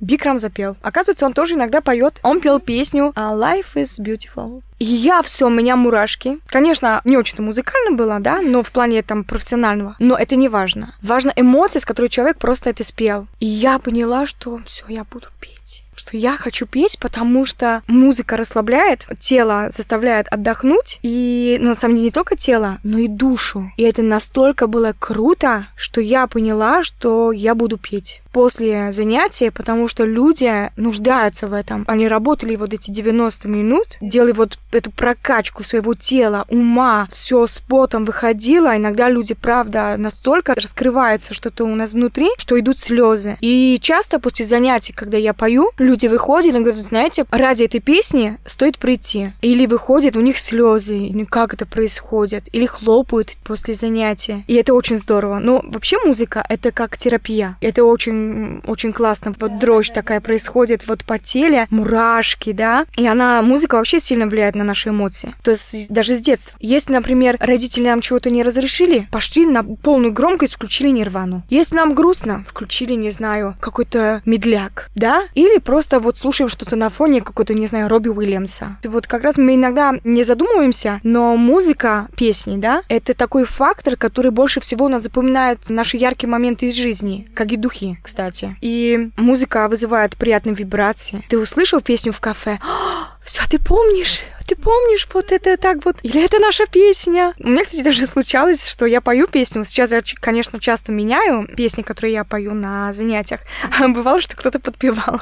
Бикрам запел. Оказывается, он тоже иногда поет. Он пел песню Life is Beautiful. И я все, у меня мурашки. Конечно, не очень-то музыкально было, да, но в плане там профессионального. Но это не важно. Важно эмоции, с которой человек просто это спел. И я поняла, что все, я буду петь что я хочу петь, потому что музыка расслабляет, тело заставляет отдохнуть, и ну, на самом деле не только тело, но и душу. И это настолько было круто, что я поняла, что я буду петь после занятия, потому что люди нуждаются в этом. Они работали вот эти 90 минут, делали вот эту прокачку своего тела, ума, все с потом выходило. Иногда люди, правда, настолько раскрывается что-то у нас внутри, что идут слезы. И часто после занятий, когда я пою, люди выходят и говорят, знаете, ради этой песни стоит прийти. Или выходят, у них слезы, как это происходит, или хлопают после занятия. И это очень здорово. Но вообще музыка — это как терапия. Это очень очень, классно. Вот дрожь такая происходит вот по теле, мурашки, да. И она, музыка вообще сильно влияет на наши эмоции. То есть даже с детства. Если, например, родители нам чего-то не разрешили, пошли на полную громкость, включили нирвану. Если нам грустно, включили, не знаю, какой-то медляк, да? Или просто вот слушаем что-то на фоне какой-то, не знаю, Робби Уильямса. Вот как раз мы иногда не задумываемся, но музыка, песни, да, это такой фактор, который больше всего нас запоминает наши яркие моменты из жизни, как и духи, кстати. И музыка вызывает приятные вибрации. Ты услышал песню в кафе? Все, ты помнишь? Ты помнишь, вот это так вот, или это наша песня. У меня, кстати, даже случалось, что я пою песню. Сейчас я, конечно, часто меняю песни, которые я пою на занятиях. А бывало, что кто-то подпевал.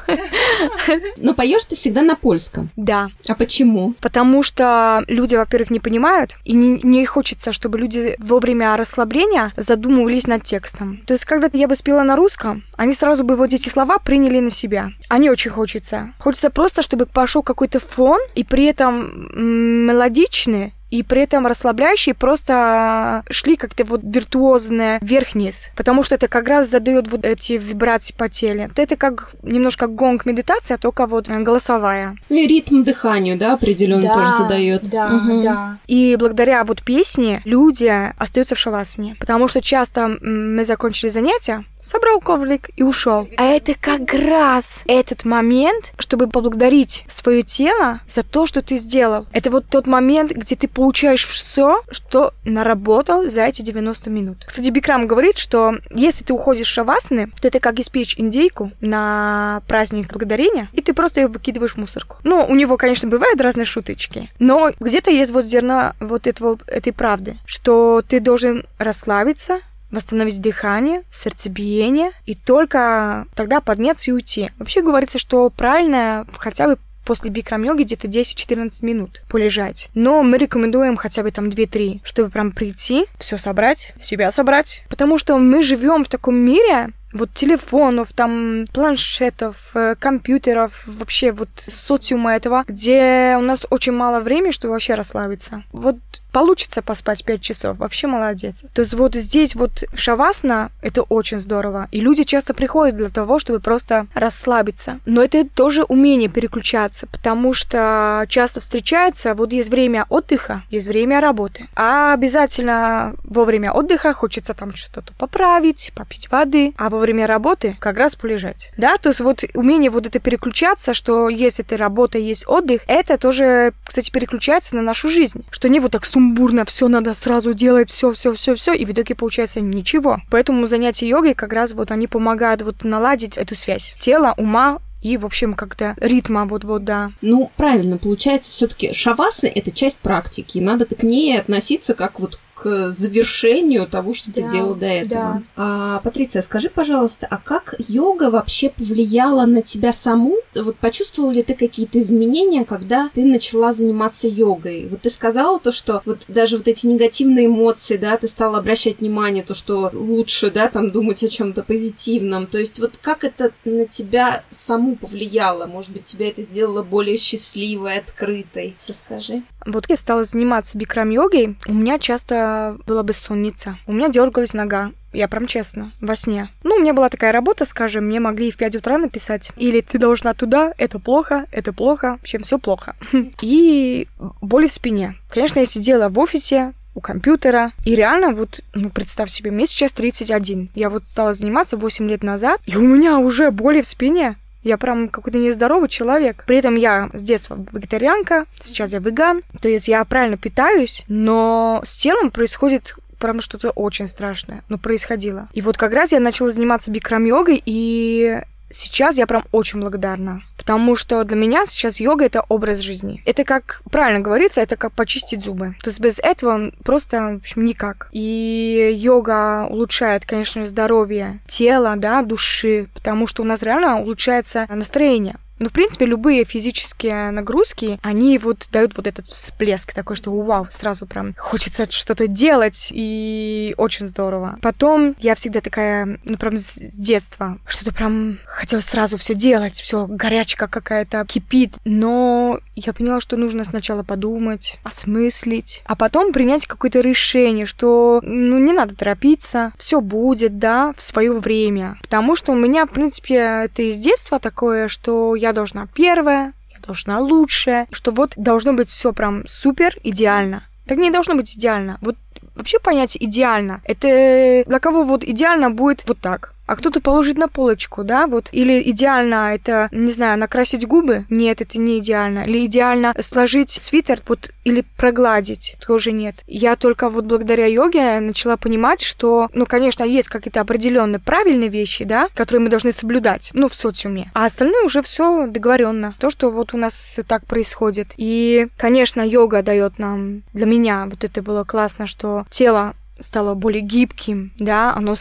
Но поешь ты всегда на польском. Да. А почему? Потому что люди, во-первых, не понимают, и не, не хочется, чтобы люди во время расслабления задумывались над текстом. То есть, когда я бы спела на русском, они сразу бы вот эти слова приняли на себя. А не очень хочется. Хочется просто, чтобы пошел какой-то фон, и при этом мелодичные, и при этом расслабляющие просто шли как-то вот виртуозно вверх-вниз, потому что это как раз задает вот эти вибрации по телу. Это как немножко гонг медитация, только вот голосовая. Ну и ритм дыханию, да, определенно да, тоже задает. Да, угу. да. И благодаря вот песне люди остаются в шавасане, потому что часто мы закончили занятия, собрал коврик и ушел. А это как раз этот момент, чтобы поблагодарить свое тело за то, что ты сделал. Это вот тот момент, где ты получаешь все, что наработал за эти 90 минут. Кстати, Бикрам говорит, что если ты уходишь в шавасаны, то это как испечь индейку на праздник благодарения, и ты просто ее выкидываешь в мусорку. Ну, у него, конечно, бывают разные шуточки, но где-то есть вот зерно вот этого, этой правды, что ты должен расслабиться, восстановить дыхание, сердцебиение, и только тогда подняться и уйти. Вообще говорится, что правильно хотя бы после бикрам-йоги где-то 10-14 минут полежать. Но мы рекомендуем хотя бы там 2-3, чтобы прям прийти, все собрать, себя собрать. Потому что мы живем в таком мире, вот телефонов, там, планшетов, э, компьютеров, вообще вот социума этого, где у нас очень мало времени, чтобы вообще расслабиться. Вот получится поспать 5 часов, вообще молодец. То есть вот здесь вот шавасна, это очень здорово. И люди часто приходят для того, чтобы просто расслабиться. Но это тоже умение переключаться, потому что часто встречается, вот есть время отдыха, есть время работы. А обязательно во время отдыха хочется там что-то поправить, попить воды, а во время работы как раз полежать. Да, то есть вот умение вот это переключаться, что есть эта работа, есть отдых, это тоже, кстати, переключается на нашу жизнь. Что не вот так сумбурно, все надо сразу делать, все, все, все, все, и в итоге получается ничего. Поэтому занятия йогой как раз вот они помогают вот наладить эту связь тела, ума, и, в общем, как-то ритма вот-вот, да. Ну, правильно, получается, все-таки шавасы — это часть практики, надо к ней относиться как вот к завершению того, что да, ты делал до этого. Да. А, Патриция, скажи, пожалуйста, а как йога вообще повлияла на тебя саму? Вот почувствовала ли ты какие-то изменения, когда ты начала заниматься йогой? Вот ты сказала то, что вот даже вот эти негативные эмоции, да, ты стала обращать внимание, то, что лучше, да, там думать о чем-то позитивном. То есть вот как это на тебя саму повлияло? Может быть, тебя это сделало более счастливой, открытой? Расскажи. Вот я стала заниматься бикрам-йогой, у меня часто была бессонница. У меня дергалась нога. Я прям честно, во сне. Ну, у меня была такая работа, скажем, мне могли в 5 утра написать. Или ты должна туда, это плохо, это плохо, в общем, все плохо. И боли в спине. Конечно, я сидела в офисе, у компьютера. И реально, вот, ну, представь себе, мне сейчас 31. Я вот стала заниматься 8 лет назад, и у меня уже боли в спине. Я прям какой-то нездоровый человек. При этом я с детства вегетарианка, сейчас я веган. То есть я правильно питаюсь, но с телом происходит прям что-то очень страшное, но происходило. И вот как раз я начала заниматься бикрам-йогой, и сейчас я прям очень благодарна. Потому что для меня сейчас йога это образ жизни. Это как правильно говорится, это как почистить зубы. То есть без этого просто, в общем, никак. И йога улучшает, конечно, здоровье тела, да, души, потому что у нас реально улучшается настроение. Ну, в принципе, любые физические нагрузки, они вот дают вот этот всплеск такой, что вау, сразу прям хочется что-то делать, и очень здорово. Потом я всегда такая, ну, прям с детства, что-то прям хотела сразу все делать, все горячка какая-то кипит, но я поняла, что нужно сначала подумать, осмыслить, а потом принять какое-то решение, что, ну, не надо торопиться, все будет, да, в свое время. Потому что у меня, в принципе, это из детства такое, что я должна первая, я должна лучшая, что вот должно быть все прям супер идеально. Так не должно быть идеально. Вот вообще понятие идеально. Это для кого вот идеально будет вот так а кто-то положит на полочку, да, вот. Или идеально это, не знаю, накрасить губы? Нет, это не идеально. Или идеально сложить свитер, вот, или прогладить? Тоже нет. Я только вот благодаря йоге начала понимать, что, ну, конечно, есть какие-то определенные правильные вещи, да, которые мы должны соблюдать, ну, в социуме. А остальное уже все договоренно. То, что вот у нас так происходит. И, конечно, йога дает нам, для меня вот это было классно, что тело стало более гибким, да, оно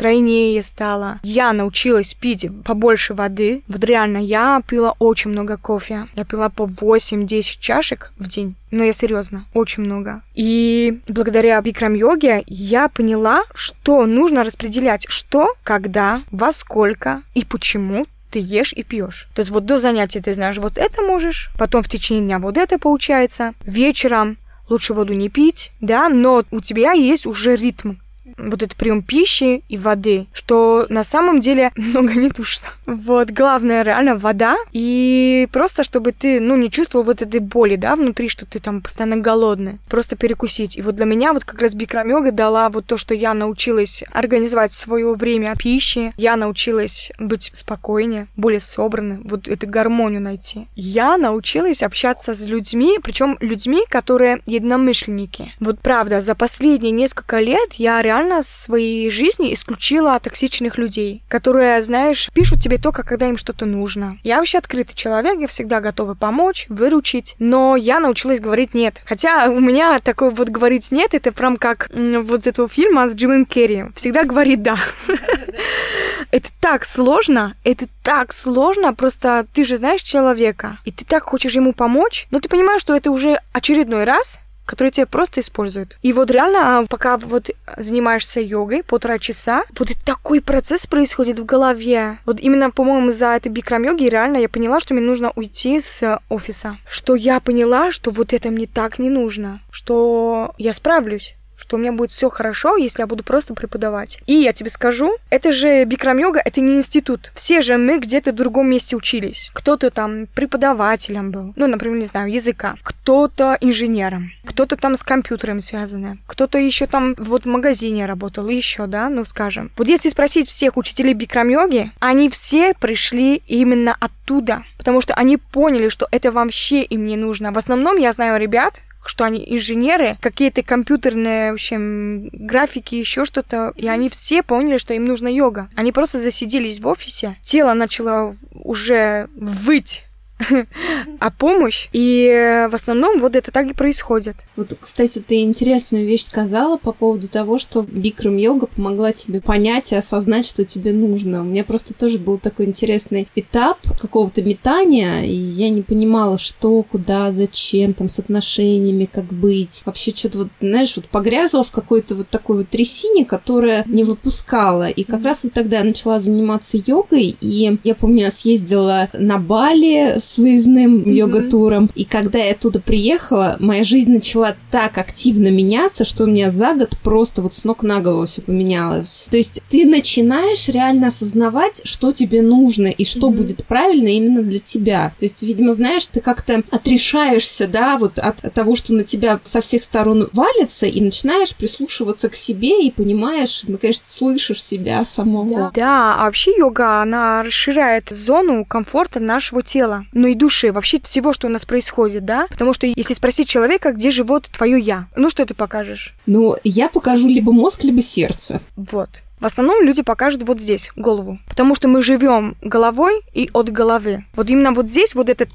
стройнее стала. Я научилась пить побольше воды. Вот реально, я пила очень много кофе. Я пила по 8-10 чашек в день. Но я серьезно, очень много. И благодаря бикрам-йоге я поняла, что нужно распределять, что, когда, во сколько и почему ты ешь и пьешь. То есть вот до занятия ты знаешь, вот это можешь, потом в течение дня вот это получается, вечером лучше воду не пить, да, но у тебя есть уже ритм, вот этот прием пищи и воды, что на самом деле много не душно. Вот, главное реально вода, и просто чтобы ты, ну, не чувствовал вот этой боли, да, внутри, что ты там постоянно голодный, просто перекусить. И вот для меня вот как раз бикрам-йога дала вот то, что я научилась организовать свое время пищи, я научилась быть спокойнее, более собранной, вот эту гармонию найти. Я научилась общаться с людьми, причем людьми, которые единомышленники. Вот правда, за последние несколько лет я реально реально в своей жизни исключила токсичных людей, которые, знаешь, пишут тебе только, когда им что-то нужно. Я вообще открытый человек, я всегда готова помочь, выручить, но я научилась говорить «нет». Хотя у меня такое вот говорить «нет» — это прям как вот с этого фильма с Джимом Керри. Всегда говорит «да». Это так сложно, это так сложно, просто ты же знаешь человека, и ты так хочешь ему помочь, но ты понимаешь, что это уже очередной раз, которые тебя просто используют. И вот реально, а, пока вот занимаешься йогой полтора часа, вот такой процесс происходит в голове. Вот именно, по-моему, за это бикрам-йоги реально я поняла, что мне нужно уйти с офиса. Что я поняла, что вот это мне так не нужно, что я справлюсь что у меня будет все хорошо, если я буду просто преподавать. И я тебе скажу, это же бикрам-йога, это не институт. Все же мы где-то в другом месте учились. Кто-то там преподавателем был, ну, например, не знаю, языка. Кто-то инженером, кто-то там с компьютером связанный, кто-то еще там вот в магазине работал, еще, да, ну, скажем. Вот если спросить всех учителей бикрам-йоги, они все пришли именно оттуда, потому что они поняли, что это вообще им не нужно. В основном я знаю ребят, что они инженеры, какие-то компьютерные, в общем, графики, еще что-то, и они все поняли, что им нужна йога. Они просто засиделись в офисе, тело начало уже выть а помощь. И в основном вот это так и происходит. Вот, кстати, ты интересную вещь сказала по поводу того, что бикрам-йога помогла тебе понять и осознать, что тебе нужно. У меня просто тоже был такой интересный этап какого-то метания, и я не понимала, что, куда, зачем, там, с отношениями, как быть. Вообще что-то вот, знаешь, вот погрязла в какой-то вот такой вот трясине, которая не выпускала. И как раз вот тогда я начала заниматься йогой, и я помню, я съездила на Бали с выездным mm-hmm. йога-туром. И когда я оттуда приехала, моя жизнь начала так активно меняться, что у меня за год просто вот с ног на голову все поменялось. То есть ты начинаешь реально осознавать, что тебе нужно и что mm-hmm. будет правильно именно для тебя. То есть, видимо, знаешь, ты как-то отрешаешься, да, вот от, от того, что на тебя со всех сторон валится, и начинаешь прислушиваться к себе и понимаешь, наконец, слышишь себя самого. Да, да а вообще йога, она расширяет зону комфорта нашего тела но и души, вообще всего, что у нас происходит, да? Потому что если спросить человека, где живет твое я, ну что ты покажешь? Ну, я покажу либо мозг, либо сердце. Вот. В основном люди покажут вот здесь голову, потому что мы живем головой и от головы. Вот именно вот здесь вот этот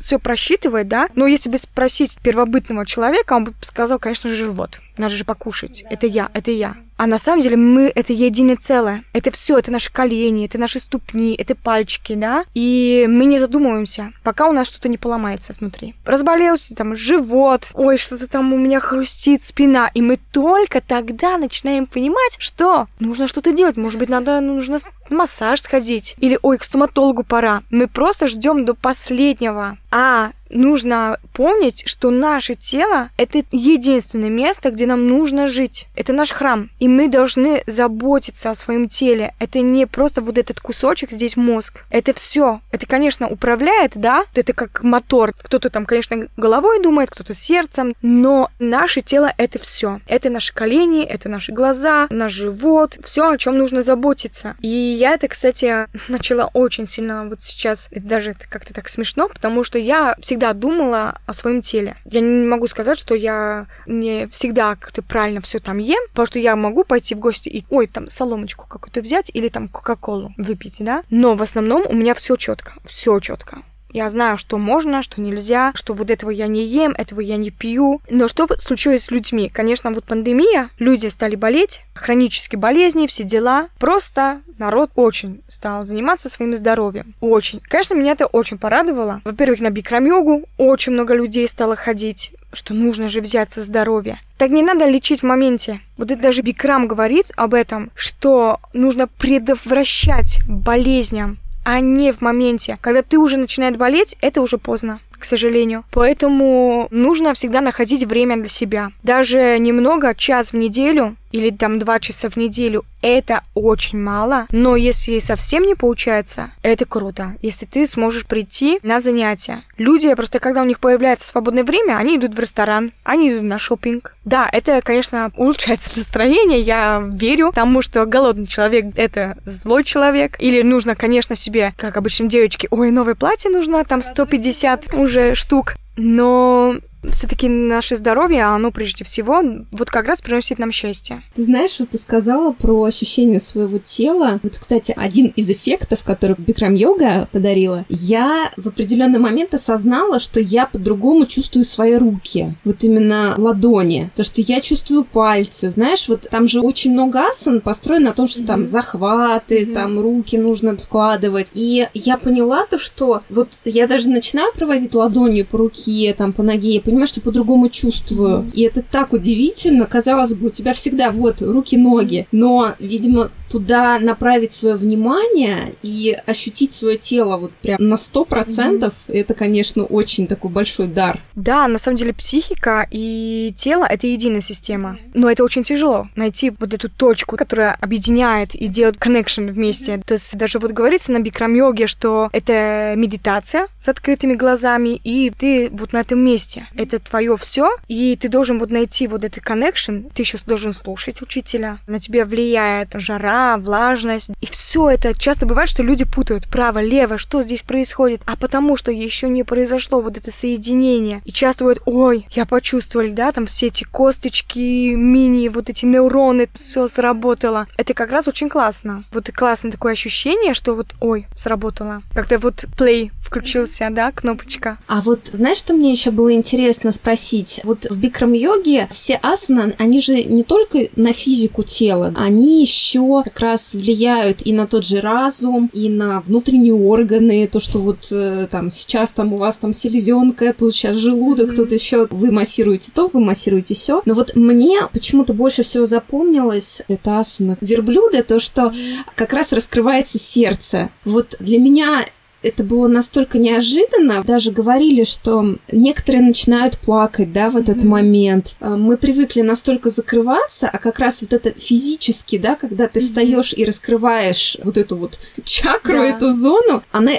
все просчитывает, да, но если бы спросить первобытного человека, он бы сказал, конечно же, живот. Надо же покушать. Это я, это я. А на самом деле мы это единое целое. Это все, это наши колени, это наши ступни, это пальчики, да? И мы не задумываемся, пока у нас что-то не поломается внутри. Разболелся там живот, ой, что-то там у меня хрустит спина. И мы только тогда начинаем понимать, что нужно что-то делать. Может быть, надо, нужно массаж сходить. Или, ой, к стоматологу пора. Мы просто ждем до последнего. А нужно помнить, что наше тело — это единственное место, где нам нужно жить. Это наш храм. И мы должны заботиться о своем теле. Это не просто вот этот кусочек здесь мозг. Это все. Это, конечно, управляет, да? Это как мотор. Кто-то там, конечно, головой думает, кто-то сердцем. Но наше тело — это все. Это наши колени, это наши глаза, наш живот. Все, о чем нужно заботиться. И я это, кстати, начала очень сильно вот сейчас. Это даже как-то так смешно, потому что я всегда всегда думала о своем теле. Я не могу сказать, что я не всегда как-то правильно все там ем, потому что я могу пойти в гости и, ой, там соломочку какую-то взять или там кока-колу выпить, да. Но в основном у меня все четко, все четко. Я знаю, что можно, что нельзя, что вот этого я не ем, этого я не пью. Но что случилось с людьми? Конечно, вот пандемия, люди стали болеть, хронические болезни, все дела. Просто народ очень стал заниматься своим здоровьем. Очень. Конечно, меня это очень порадовало. Во-первых, на бикрам-йогу очень много людей стало ходить что нужно же взяться здоровье. Так не надо лечить в моменте. Вот это даже Бикрам говорит об этом, что нужно предотвращать болезням а не в моменте. Когда ты уже начинает болеть, это уже поздно к сожалению. Поэтому нужно всегда находить время для себя. Даже немного, час в неделю или там два часа в неделю, это очень мало. Но если совсем не получается, это круто. Если ты сможешь прийти на занятия. Люди просто, когда у них появляется свободное время, они идут в ресторан, они идут на шопинг. Да, это, конечно, улучшается настроение, я верю тому, что голодный человек — это злой человек. Или нужно, конечно, себе, как обычно девочки, ой, новое платье нужно, там 150 уже штук. Но все-таки наше здоровье, оно прежде всего вот как раз приносит нам счастье. Ты знаешь, вот ты сказала про ощущение своего тела. Вот, кстати, один из эффектов, который Бикрам йога подарила, я в определенный момент осознала, что я по-другому чувствую свои руки. Вот именно ладони. То, что я чувствую пальцы. Знаешь, вот там же очень много асан построено на том, что mm-hmm. там захваты, mm-hmm. там руки нужно складывать. И я поняла то, что вот я даже начинаю проводить ладонью по руке, там, по ноге, я понимаю, что по-другому чувствую. И это так удивительно. Казалось бы, у тебя всегда вот руки-ноги. Но, видимо, туда направить свое внимание и ощутить свое тело вот прям на сто процентов, mm-hmm. это, конечно, очень такой большой дар. Да, на самом деле психика и тело — это единая система. Но это очень тяжело, найти вот эту точку, которая объединяет и делает connection вместе. Mm-hmm. То есть даже вот говорится на бикрам-йоге, что это медитация с открытыми глазами, и ты вот на этом месте. Это твое все, и ты должен вот найти вот этот connection, ты еще должен слушать учителя. На тебя влияет жара, влажность. И все это часто бывает, что люди путают право, лево, что здесь происходит, а потому что еще не произошло вот это соединение. И часто бывает, ой, я почувствовали, да, там все эти косточки, мини, вот эти нейроны, все сработало. Это как раз очень классно. Вот классное такое ощущение, что вот, ой, сработало. Как-то вот play включился, да, кнопочка. А вот знаешь, что мне еще было интересно спросить? Вот в бикрам-йоге все асаны, они же не только на физику тела, они еще как раз влияют и на тот же разум, и на внутренние органы, то, что вот э, там сейчас там у вас там селезенка, тут сейчас желудок, mm-hmm. тут еще вы массируете то, вы массируете все. Но вот мне почему-то больше всего запомнилось это асана верблюда, то, что как раз раскрывается сердце. Вот для меня это было настолько неожиданно. Даже говорили, что некоторые начинают плакать, да, в этот mm-hmm. момент. А, мы привыкли настолько закрываться, а как раз вот это физически, да, когда ты mm-hmm. встаешь и раскрываешь вот эту вот чакру, да. эту зону, она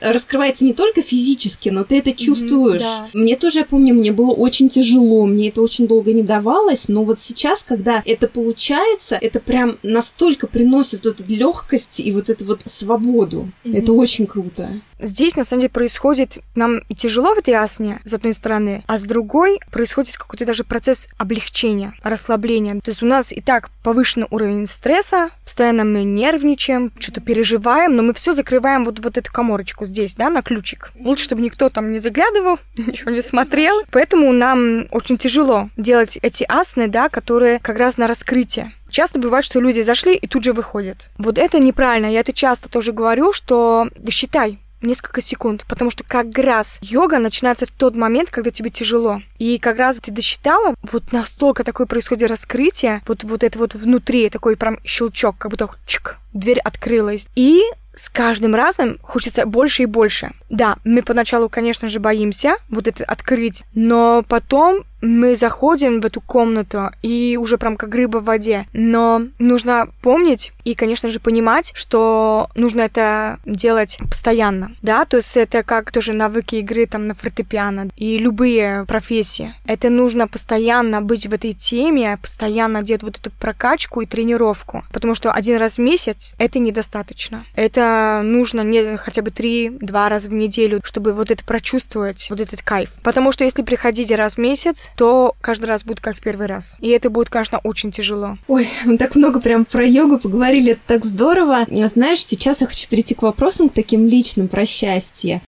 раскрывается не только физически, но ты это чувствуешь. Mm-hmm, да. Мне тоже, я помню, мне было очень тяжело, мне это очень долго не давалось, но вот сейчас, когда это получается, это прям настолько приносит вот эту легкость и вот эту вот свободу. Mm-hmm. Это очень круто. Здесь, на самом деле, происходит нам тяжело в этой асне, с одной стороны, а с другой происходит какой-то даже процесс облегчения, расслабления. То есть у нас и так повышенный уровень стресса, постоянно мы нервничаем, что-то переживаем, но мы все закрываем вот, вот эту коморочку здесь, да, на ключик. Лучше, чтобы никто там не заглядывал, ничего не смотрел. Поэтому нам очень тяжело делать эти асны, да, которые как раз на раскрытие. Часто бывает, что люди зашли и тут же выходят. Вот это неправильно. Я это часто тоже говорю, что считай, несколько секунд, потому что как раз йога начинается в тот момент, когда тебе тяжело. И как раз ты досчитала, вот настолько такое происходит раскрытие, вот, вот это вот внутри такой прям щелчок, как будто чик, дверь открылась. И с каждым разом хочется больше и больше. Да, мы поначалу, конечно же, боимся вот это открыть, но потом мы заходим в эту комнату и уже прям как рыба в воде. Но нужно помнить и, конечно же, понимать, что нужно это делать постоянно. Да, то есть это как тоже навыки игры там на фортепиано и любые профессии. Это нужно постоянно быть в этой теме, постоянно делать вот эту прокачку и тренировку. Потому что один раз в месяц это недостаточно. Это нужно не хотя бы три-два раза в неделю, чтобы вот это прочувствовать, вот этот кайф. Потому что если приходить раз в месяц, то каждый раз будет как в первый раз. И это будет, конечно, очень тяжело. Ой, мы так много прям про йогу поговорили, это так здорово. Знаешь, сейчас я хочу перейти к вопросам, к таким личным про счастье.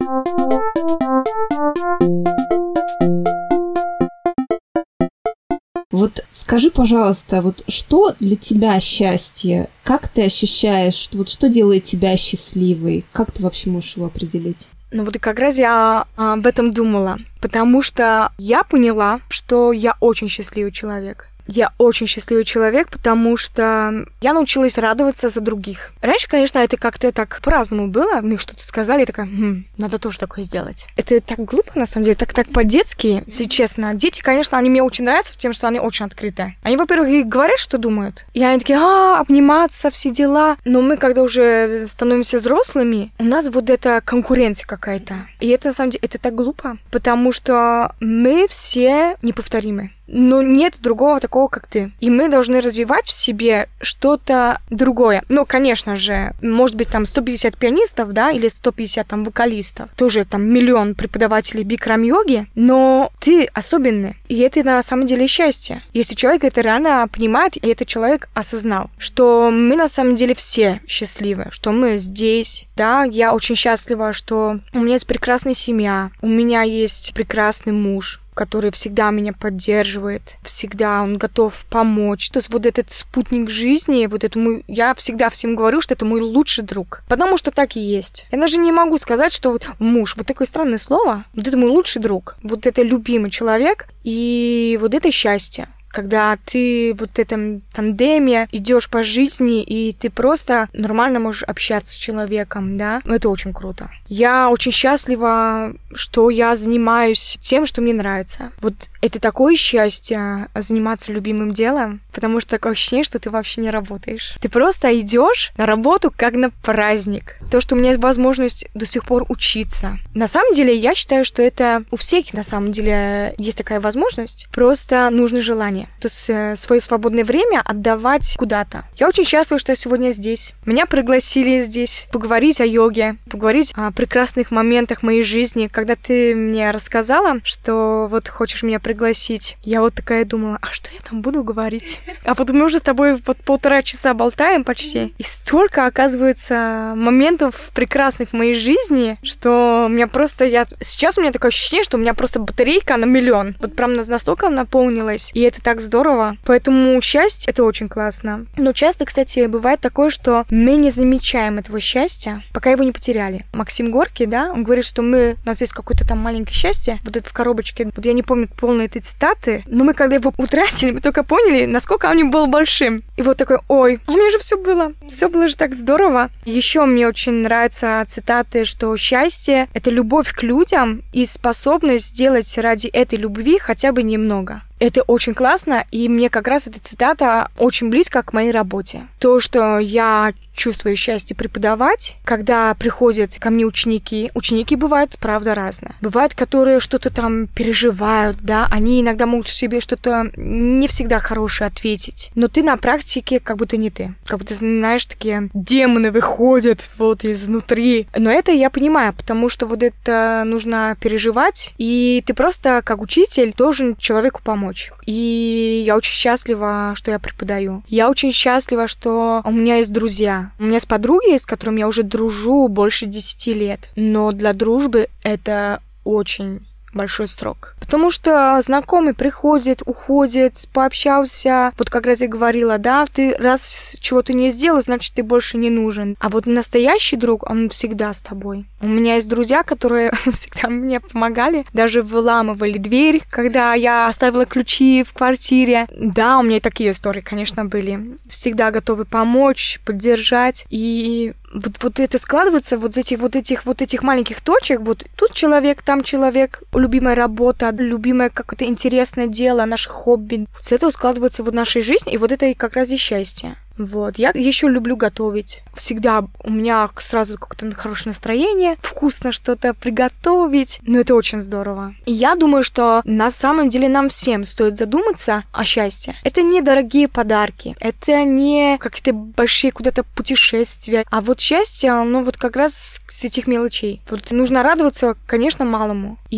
Вот скажи, пожалуйста, вот что для тебя счастье? Как ты ощущаешь, вот что делает тебя счастливой? Как ты вообще можешь его определить? Ну вот и как раз я а, об этом думала, потому что я поняла, что я очень счастливый человек. Я очень счастливый человек, потому что я научилась радоваться за других. Раньше, конечно, это как-то так по-разному было. Мне что-то сказали, я такая, хм, надо тоже такое сделать. Это так глупо, на самом деле, так так по-детски, если честно. Дети, конечно, они мне очень нравятся тем, что они очень открыты. Они, во-первых, и говорят, что думают. И они такие, а, обниматься, все дела. Но мы, когда уже становимся взрослыми, у нас вот эта конкуренция какая-то. И это, на самом деле, это так глупо, потому что мы все неповторимы но нет другого такого, как ты. И мы должны развивать в себе что-то другое. Ну, конечно же, может быть, там 150 пианистов, да, или 150 там вокалистов, тоже там миллион преподавателей бикрам-йоги, но ты особенный. И это на самом деле счастье. Если человек это реально понимает, и этот человек осознал, что мы на самом деле все счастливы, что мы здесь, да, я очень счастлива, что у меня есть прекрасная семья, у меня есть прекрасный муж, который всегда меня поддерживает, всегда он готов помочь. То есть вот этот спутник жизни, вот это мой... Я всегда всем говорю, что это мой лучший друг. Потому что так и есть. Я даже не могу сказать, что вот муж, вот такое странное слово, вот это мой лучший друг, вот это любимый человек, и вот это счастье когда ты вот в этом тандеме идешь по жизни, и ты просто нормально можешь общаться с человеком, да, это очень круто. Я очень счастлива, что я занимаюсь тем, что мне нравится. Вот это такое счастье заниматься любимым делом, потому что такое ощущение, что ты вообще не работаешь. Ты просто идешь на работу как на праздник. То, что у меня есть возможность до сих пор учиться. На самом деле, я считаю, что это у всех на самом деле есть такая возможность. Просто нужно желание. То есть э, свое свободное время отдавать куда-то. Я очень счастлива, что я сегодня здесь. Меня пригласили здесь поговорить о йоге, поговорить о прекрасных моментах моей жизни. Когда ты мне рассказала, что вот хочешь меня пригласить, я вот такая думала, а что я там буду говорить? А потом мы уже с тобой вот полтора часа болтаем почти. И столько, оказывается, моментов прекрасных в моей жизни, что у меня просто... Я... Сейчас у меня такое ощущение, что у меня просто батарейка на миллион. Вот прям настолько наполнилась. И это так здорово. Поэтому счастье — это очень классно. Но часто, кстати, бывает такое, что мы не замечаем этого счастья, пока его не потеряли. Максим Горки, да, он говорит, что мы, у нас есть какое-то там маленькое счастье, вот это в коробочке, вот я не помню полной этой цитаты, но мы когда его утратили, мы только поняли, насколько он был большим. И вот такой, ой, у меня же все было, все было же так здорово. Еще мне очень нравятся цитаты, что счастье — это любовь к людям и способность сделать ради этой любви хотя бы немного. Это очень классно, и мне как раз эта цитата очень близко к моей работе. То, что я чувствую счастье преподавать, когда приходят ко мне ученики. Ученики бывают, правда, разные. Бывают, которые что-то там переживают, да, они иногда могут себе что-то не всегда хорошее ответить. Но ты на практике как будто не ты. Как будто, знаешь, такие демоны выходят вот изнутри. Но это я понимаю, потому что вот это нужно переживать, и ты просто как учитель должен человеку помочь. И я очень счастлива, что я преподаю. Я очень счастлива, что у меня есть друзья. У меня есть подруги, с которыми я уже дружу больше 10 лет. Но для дружбы это очень большой срок. Потому что знакомый приходит, уходит, пообщался. Вот как раз я говорила, да, ты раз чего-то не сделал, значит, ты больше не нужен. А вот настоящий друг, он всегда с тобой. У меня есть друзья, которые всегда мне помогали, даже выламывали дверь, когда я оставила ключи в квартире. Да, у меня и такие истории, конечно, были. Всегда готовы помочь, поддержать. И вот, вот это складывается вот из этих вот этих вот этих маленьких точек, вот тут человек, там человек, любимая работа, любимое какое-то интересное дело, наше хобби. С этого складывается вот наша жизнь, и вот это как раз и счастье. Вот. Я еще люблю готовить. Всегда у меня сразу какое-то хорошее настроение, вкусно что-то приготовить. Но это очень здорово. И я думаю, что на самом деле нам всем стоит задуматься о счастье. Это не дорогие подарки, это не какие-то большие куда-то путешествия, а вот счастье, оно вот как раз с этих мелочей. Вот нужно радоваться, конечно, малому. И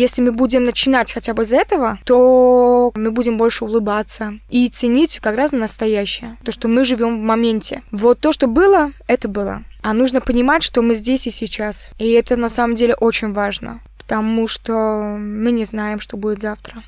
если мы будем начинать хотя бы из этого, то мы будем больше улыбаться и ценить как раз настоящее. То, что мы живем в моменте. Вот то, что было, это было. А нужно понимать, что мы здесь и сейчас. И это на самом деле очень важно, потому что мы не знаем, что будет завтра.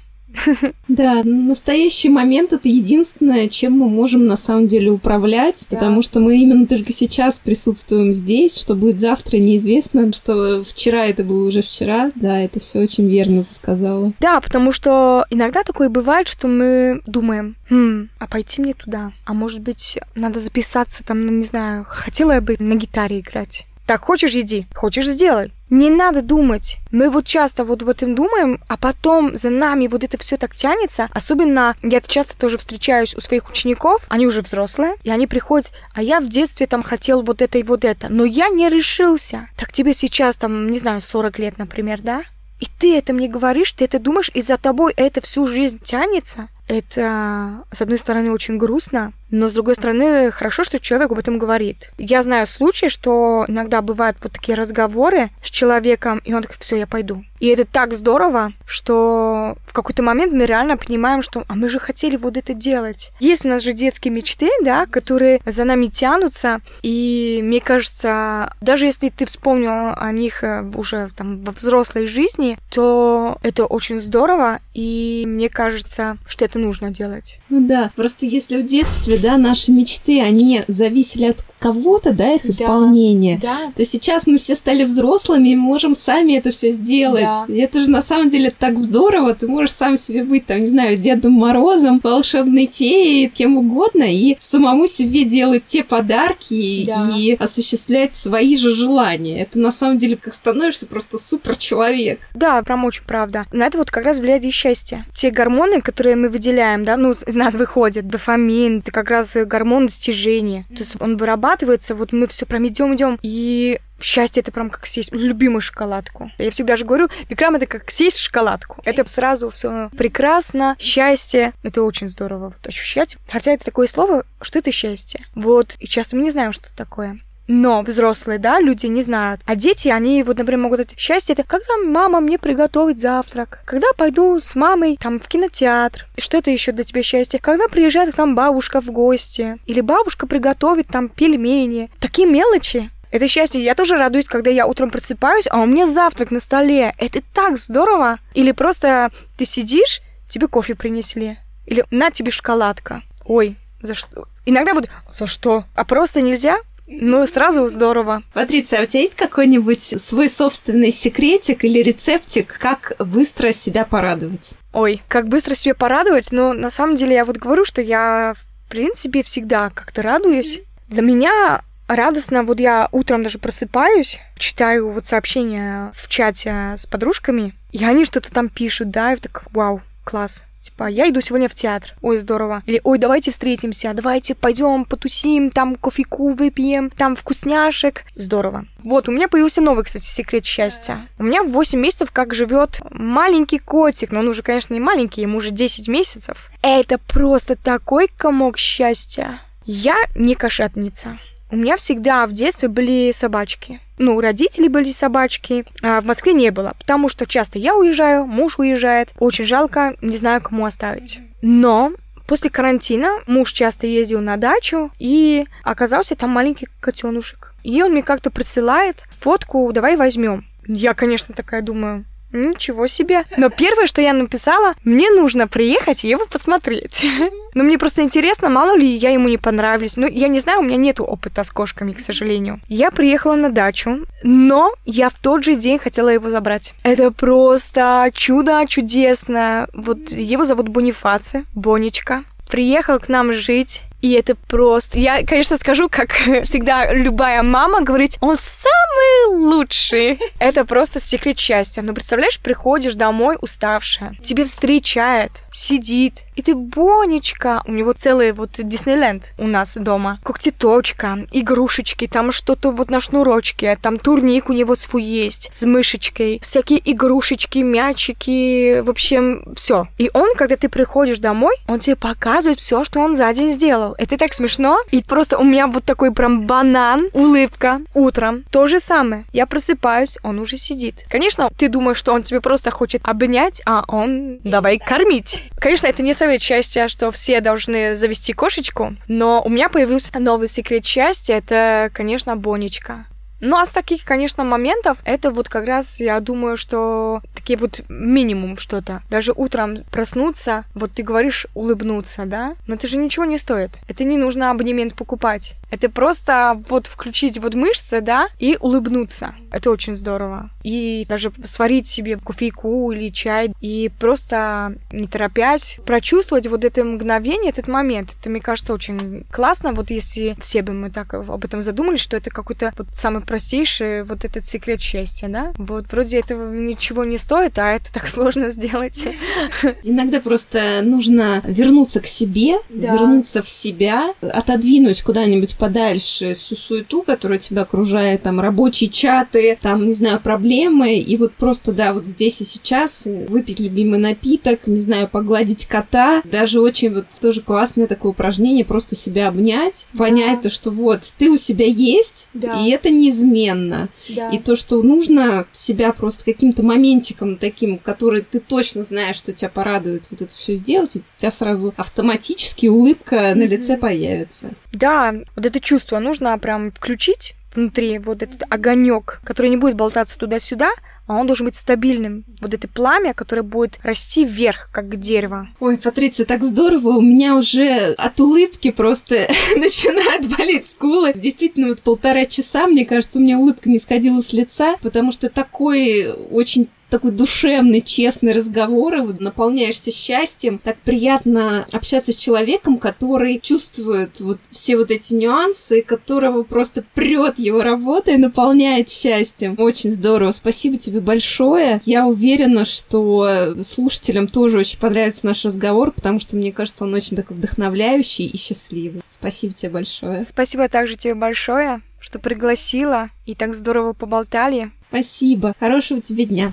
Да, настоящий момент это единственное, чем мы можем на самом деле управлять, да. потому что мы именно только сейчас присутствуем здесь, что будет завтра неизвестно, что вчера это было уже вчера. Да, это все очень верно ты сказала. Да, потому что иногда такое бывает, что мы думаем, хм, а пойти мне туда, а может быть надо записаться там, ну, не знаю, хотела я бы на гитаре играть. Так, хочешь, иди, хочешь, сделай. Не надо думать. Мы вот часто вот об этом думаем, а потом за нами вот это все так тянется. Особенно я часто тоже встречаюсь у своих учеников, они уже взрослые, и они приходят, а я в детстве там хотел вот это и вот это, но я не решился. Так тебе сейчас там, не знаю, 40 лет, например, да? И ты это мне говоришь, ты это думаешь, и за тобой это всю жизнь тянется. Это, с одной стороны, очень грустно, но, с другой стороны, хорошо, что человек об этом говорит. Я знаю случаи, что иногда бывают вот такие разговоры с человеком, и он такой, все, я пойду. И это так здорово, что в какой-то момент мы реально понимаем, что а мы же хотели вот это делать. Есть у нас же детские мечты, да, которые за нами тянутся, и мне кажется, даже если ты вспомнил о них э, уже там во взрослой жизни, то это очень здорово, и мне кажется, что это нужно делать. Ну да, просто если в детстве да, наши мечты, они зависели от кого-то, да, их исполнения, да. то сейчас мы все стали взрослыми и можем сами это все сделать. Да. И это же на самом деле так здорово, ты можешь сам себе быть, там, не знаю, Дедом Морозом, волшебной феей, кем угодно, и самому себе делать те подарки да. и осуществлять свои же желания. Это на самом деле как становишься просто супер человек. Да, прям очень правда. На это вот как раз влияет и счастье. Те гормоны, которые мы выделяем, да, ну, из нас выходят, дофамин, это как раз гормон достижения. То есть он вырабатывается, вот мы все прям идем, идем, и Счастье это прям как съесть любимую шоколадку. Я всегда же говорю, Викрам это как съесть шоколадку. Это сразу все прекрасно, счастье. Это очень здорово вот ощущать. Хотя это такое слово, что это счастье. Вот, и часто мы не знаем, что это такое. Но взрослые, да, люди не знают. А дети, они вот, например, могут это счастье, это когда мама мне приготовит завтрак, когда пойду с мамой там в кинотеатр. Что это еще для тебя счастье? Когда приезжает к нам бабушка в гости, или бабушка приготовит там пельмени. Такие мелочи, это счастье. Я тоже радуюсь, когда я утром просыпаюсь, а у меня завтрак на столе. Это так здорово. Или просто ты сидишь, тебе кофе принесли. Или на тебе шоколадка. Ой, за что? Иногда вот за что? А просто нельзя? Ну, сразу здорово. Патриция, а у тебя есть какой-нибудь свой собственный секретик или рецептик, как быстро себя порадовать? Ой, как быстро себе порадовать? Ну, на самом деле, я вот говорю, что я, в принципе, всегда как-то радуюсь. Для меня радостно, вот я утром даже просыпаюсь, читаю вот сообщения в чате с подружками, и они что-то там пишут, да, и так, вау, класс, Типа, я иду сегодня в театр. Ой, здорово. Или, ой, давайте встретимся, давайте пойдем потусим, там кофейку выпьем, там вкусняшек. Здорово. Вот, у меня появился новый, кстати, секрет счастья. У меня 8 месяцев как живет маленький котик, но он уже, конечно, не маленький, ему уже 10 месяцев. Это просто такой комок счастья. Я не кошатница. У меня всегда в детстве были собачки. Ну, у родителей были собачки, а в Москве не было, потому что часто я уезжаю, муж уезжает. Очень жалко, не знаю, кому оставить. Но После карантина муж часто ездил на дачу, и оказался там маленький котенушек. И он мне как-то присылает фотку, давай возьмем. Я, конечно, такая думаю, Ничего себе. Но первое, что я написала, мне нужно приехать и его посмотреть. Но мне просто интересно, мало ли я ему не понравились. Ну, я не знаю, у меня нету опыта с кошками, к сожалению. Я приехала на дачу, но я в тот же день хотела его забрать. Это просто чудо чудесное. Вот его зовут Бонифаци, Бонечка. Приехал к нам жить, и это просто... Я, конечно, скажу, как всегда любая мама говорит, он самый лучший. Это просто секрет счастья. Но представляешь, приходишь домой уставшая, тебе встречает, сидит, и ты Бонечка. У него целый вот Диснейленд у нас дома. Когтеточка, игрушечки, там что-то вот на шнурочке, там турник у него свой есть с мышечкой, всякие игрушечки, мячики, в общем, все. И он, когда ты приходишь домой, он тебе показывает все, что он за день сделал. Это так смешно. И просто у меня вот такой прям банан, улыбка утром. То же самое. Я просыпаюсь, он уже сидит. Конечно, ты думаешь, что он тебе просто хочет обнять, а он давай кормить. Конечно, это не совет счастья, что все должны завести кошечку, но у меня появился новый секрет счастья. Это, конечно, Бонечка. Ну, а с таких, конечно, моментов, это вот как раз, я думаю, что такие вот минимум что-то. Даже утром проснуться, вот ты говоришь улыбнуться, да? Но это же ничего не стоит. Это не нужно абонемент покупать. Это просто вот включить вот мышцы, да, и улыбнуться. Это очень здорово. И даже сварить себе кофейку или чай, и просто не торопясь прочувствовать вот это мгновение, этот момент. Это, мне кажется, очень классно, вот если все бы мы так об этом задумались, что это какой-то вот самый простейший вот этот секрет счастья, да? Вот вроде этого ничего не стоит, а это так сложно сделать. Иногда просто нужно вернуться к себе, да. вернуться в себя, отодвинуть куда-нибудь подальше всю суету, которая тебя окружает, там рабочие чаты, там, не знаю, проблемы, и вот просто, да, вот здесь и сейчас выпить любимый напиток, не знаю, погладить кота, даже очень вот тоже классное такое упражнение, просто себя обнять, понять да. то, что вот ты у себя есть, да. и это не неизменно. Да. И то, что нужно себя просто каким-то моментиком таким, который ты точно знаешь, что тебя порадует вот это все сделать, и у тебя сразу автоматически улыбка mm-hmm. на лице появится. Да, вот это чувство нужно прям включить внутри вот этот огонек, который не будет болтаться туда-сюда, он должен быть стабильным. Вот это пламя, которое будет расти вверх, как дерево. Ой, Патриция, так здорово. У меня уже от улыбки просто начинает болеть скулы. Действительно, вот полтора часа, мне кажется, у меня улыбка не сходила с лица, потому что такой очень такой душевный, честный разговор, и вот наполняешься счастьем. Так приятно общаться с человеком, который чувствует вот все вот эти нюансы, которого просто прет его работа и наполняет счастьем. Очень здорово. Спасибо тебе большое. Я уверена, что слушателям тоже очень понравится наш разговор, потому что, мне кажется, он очень такой вдохновляющий и счастливый. Спасибо тебе большое. Спасибо также тебе большое, что пригласила и так здорово поболтали. Спасибо. Хорошего тебе дня.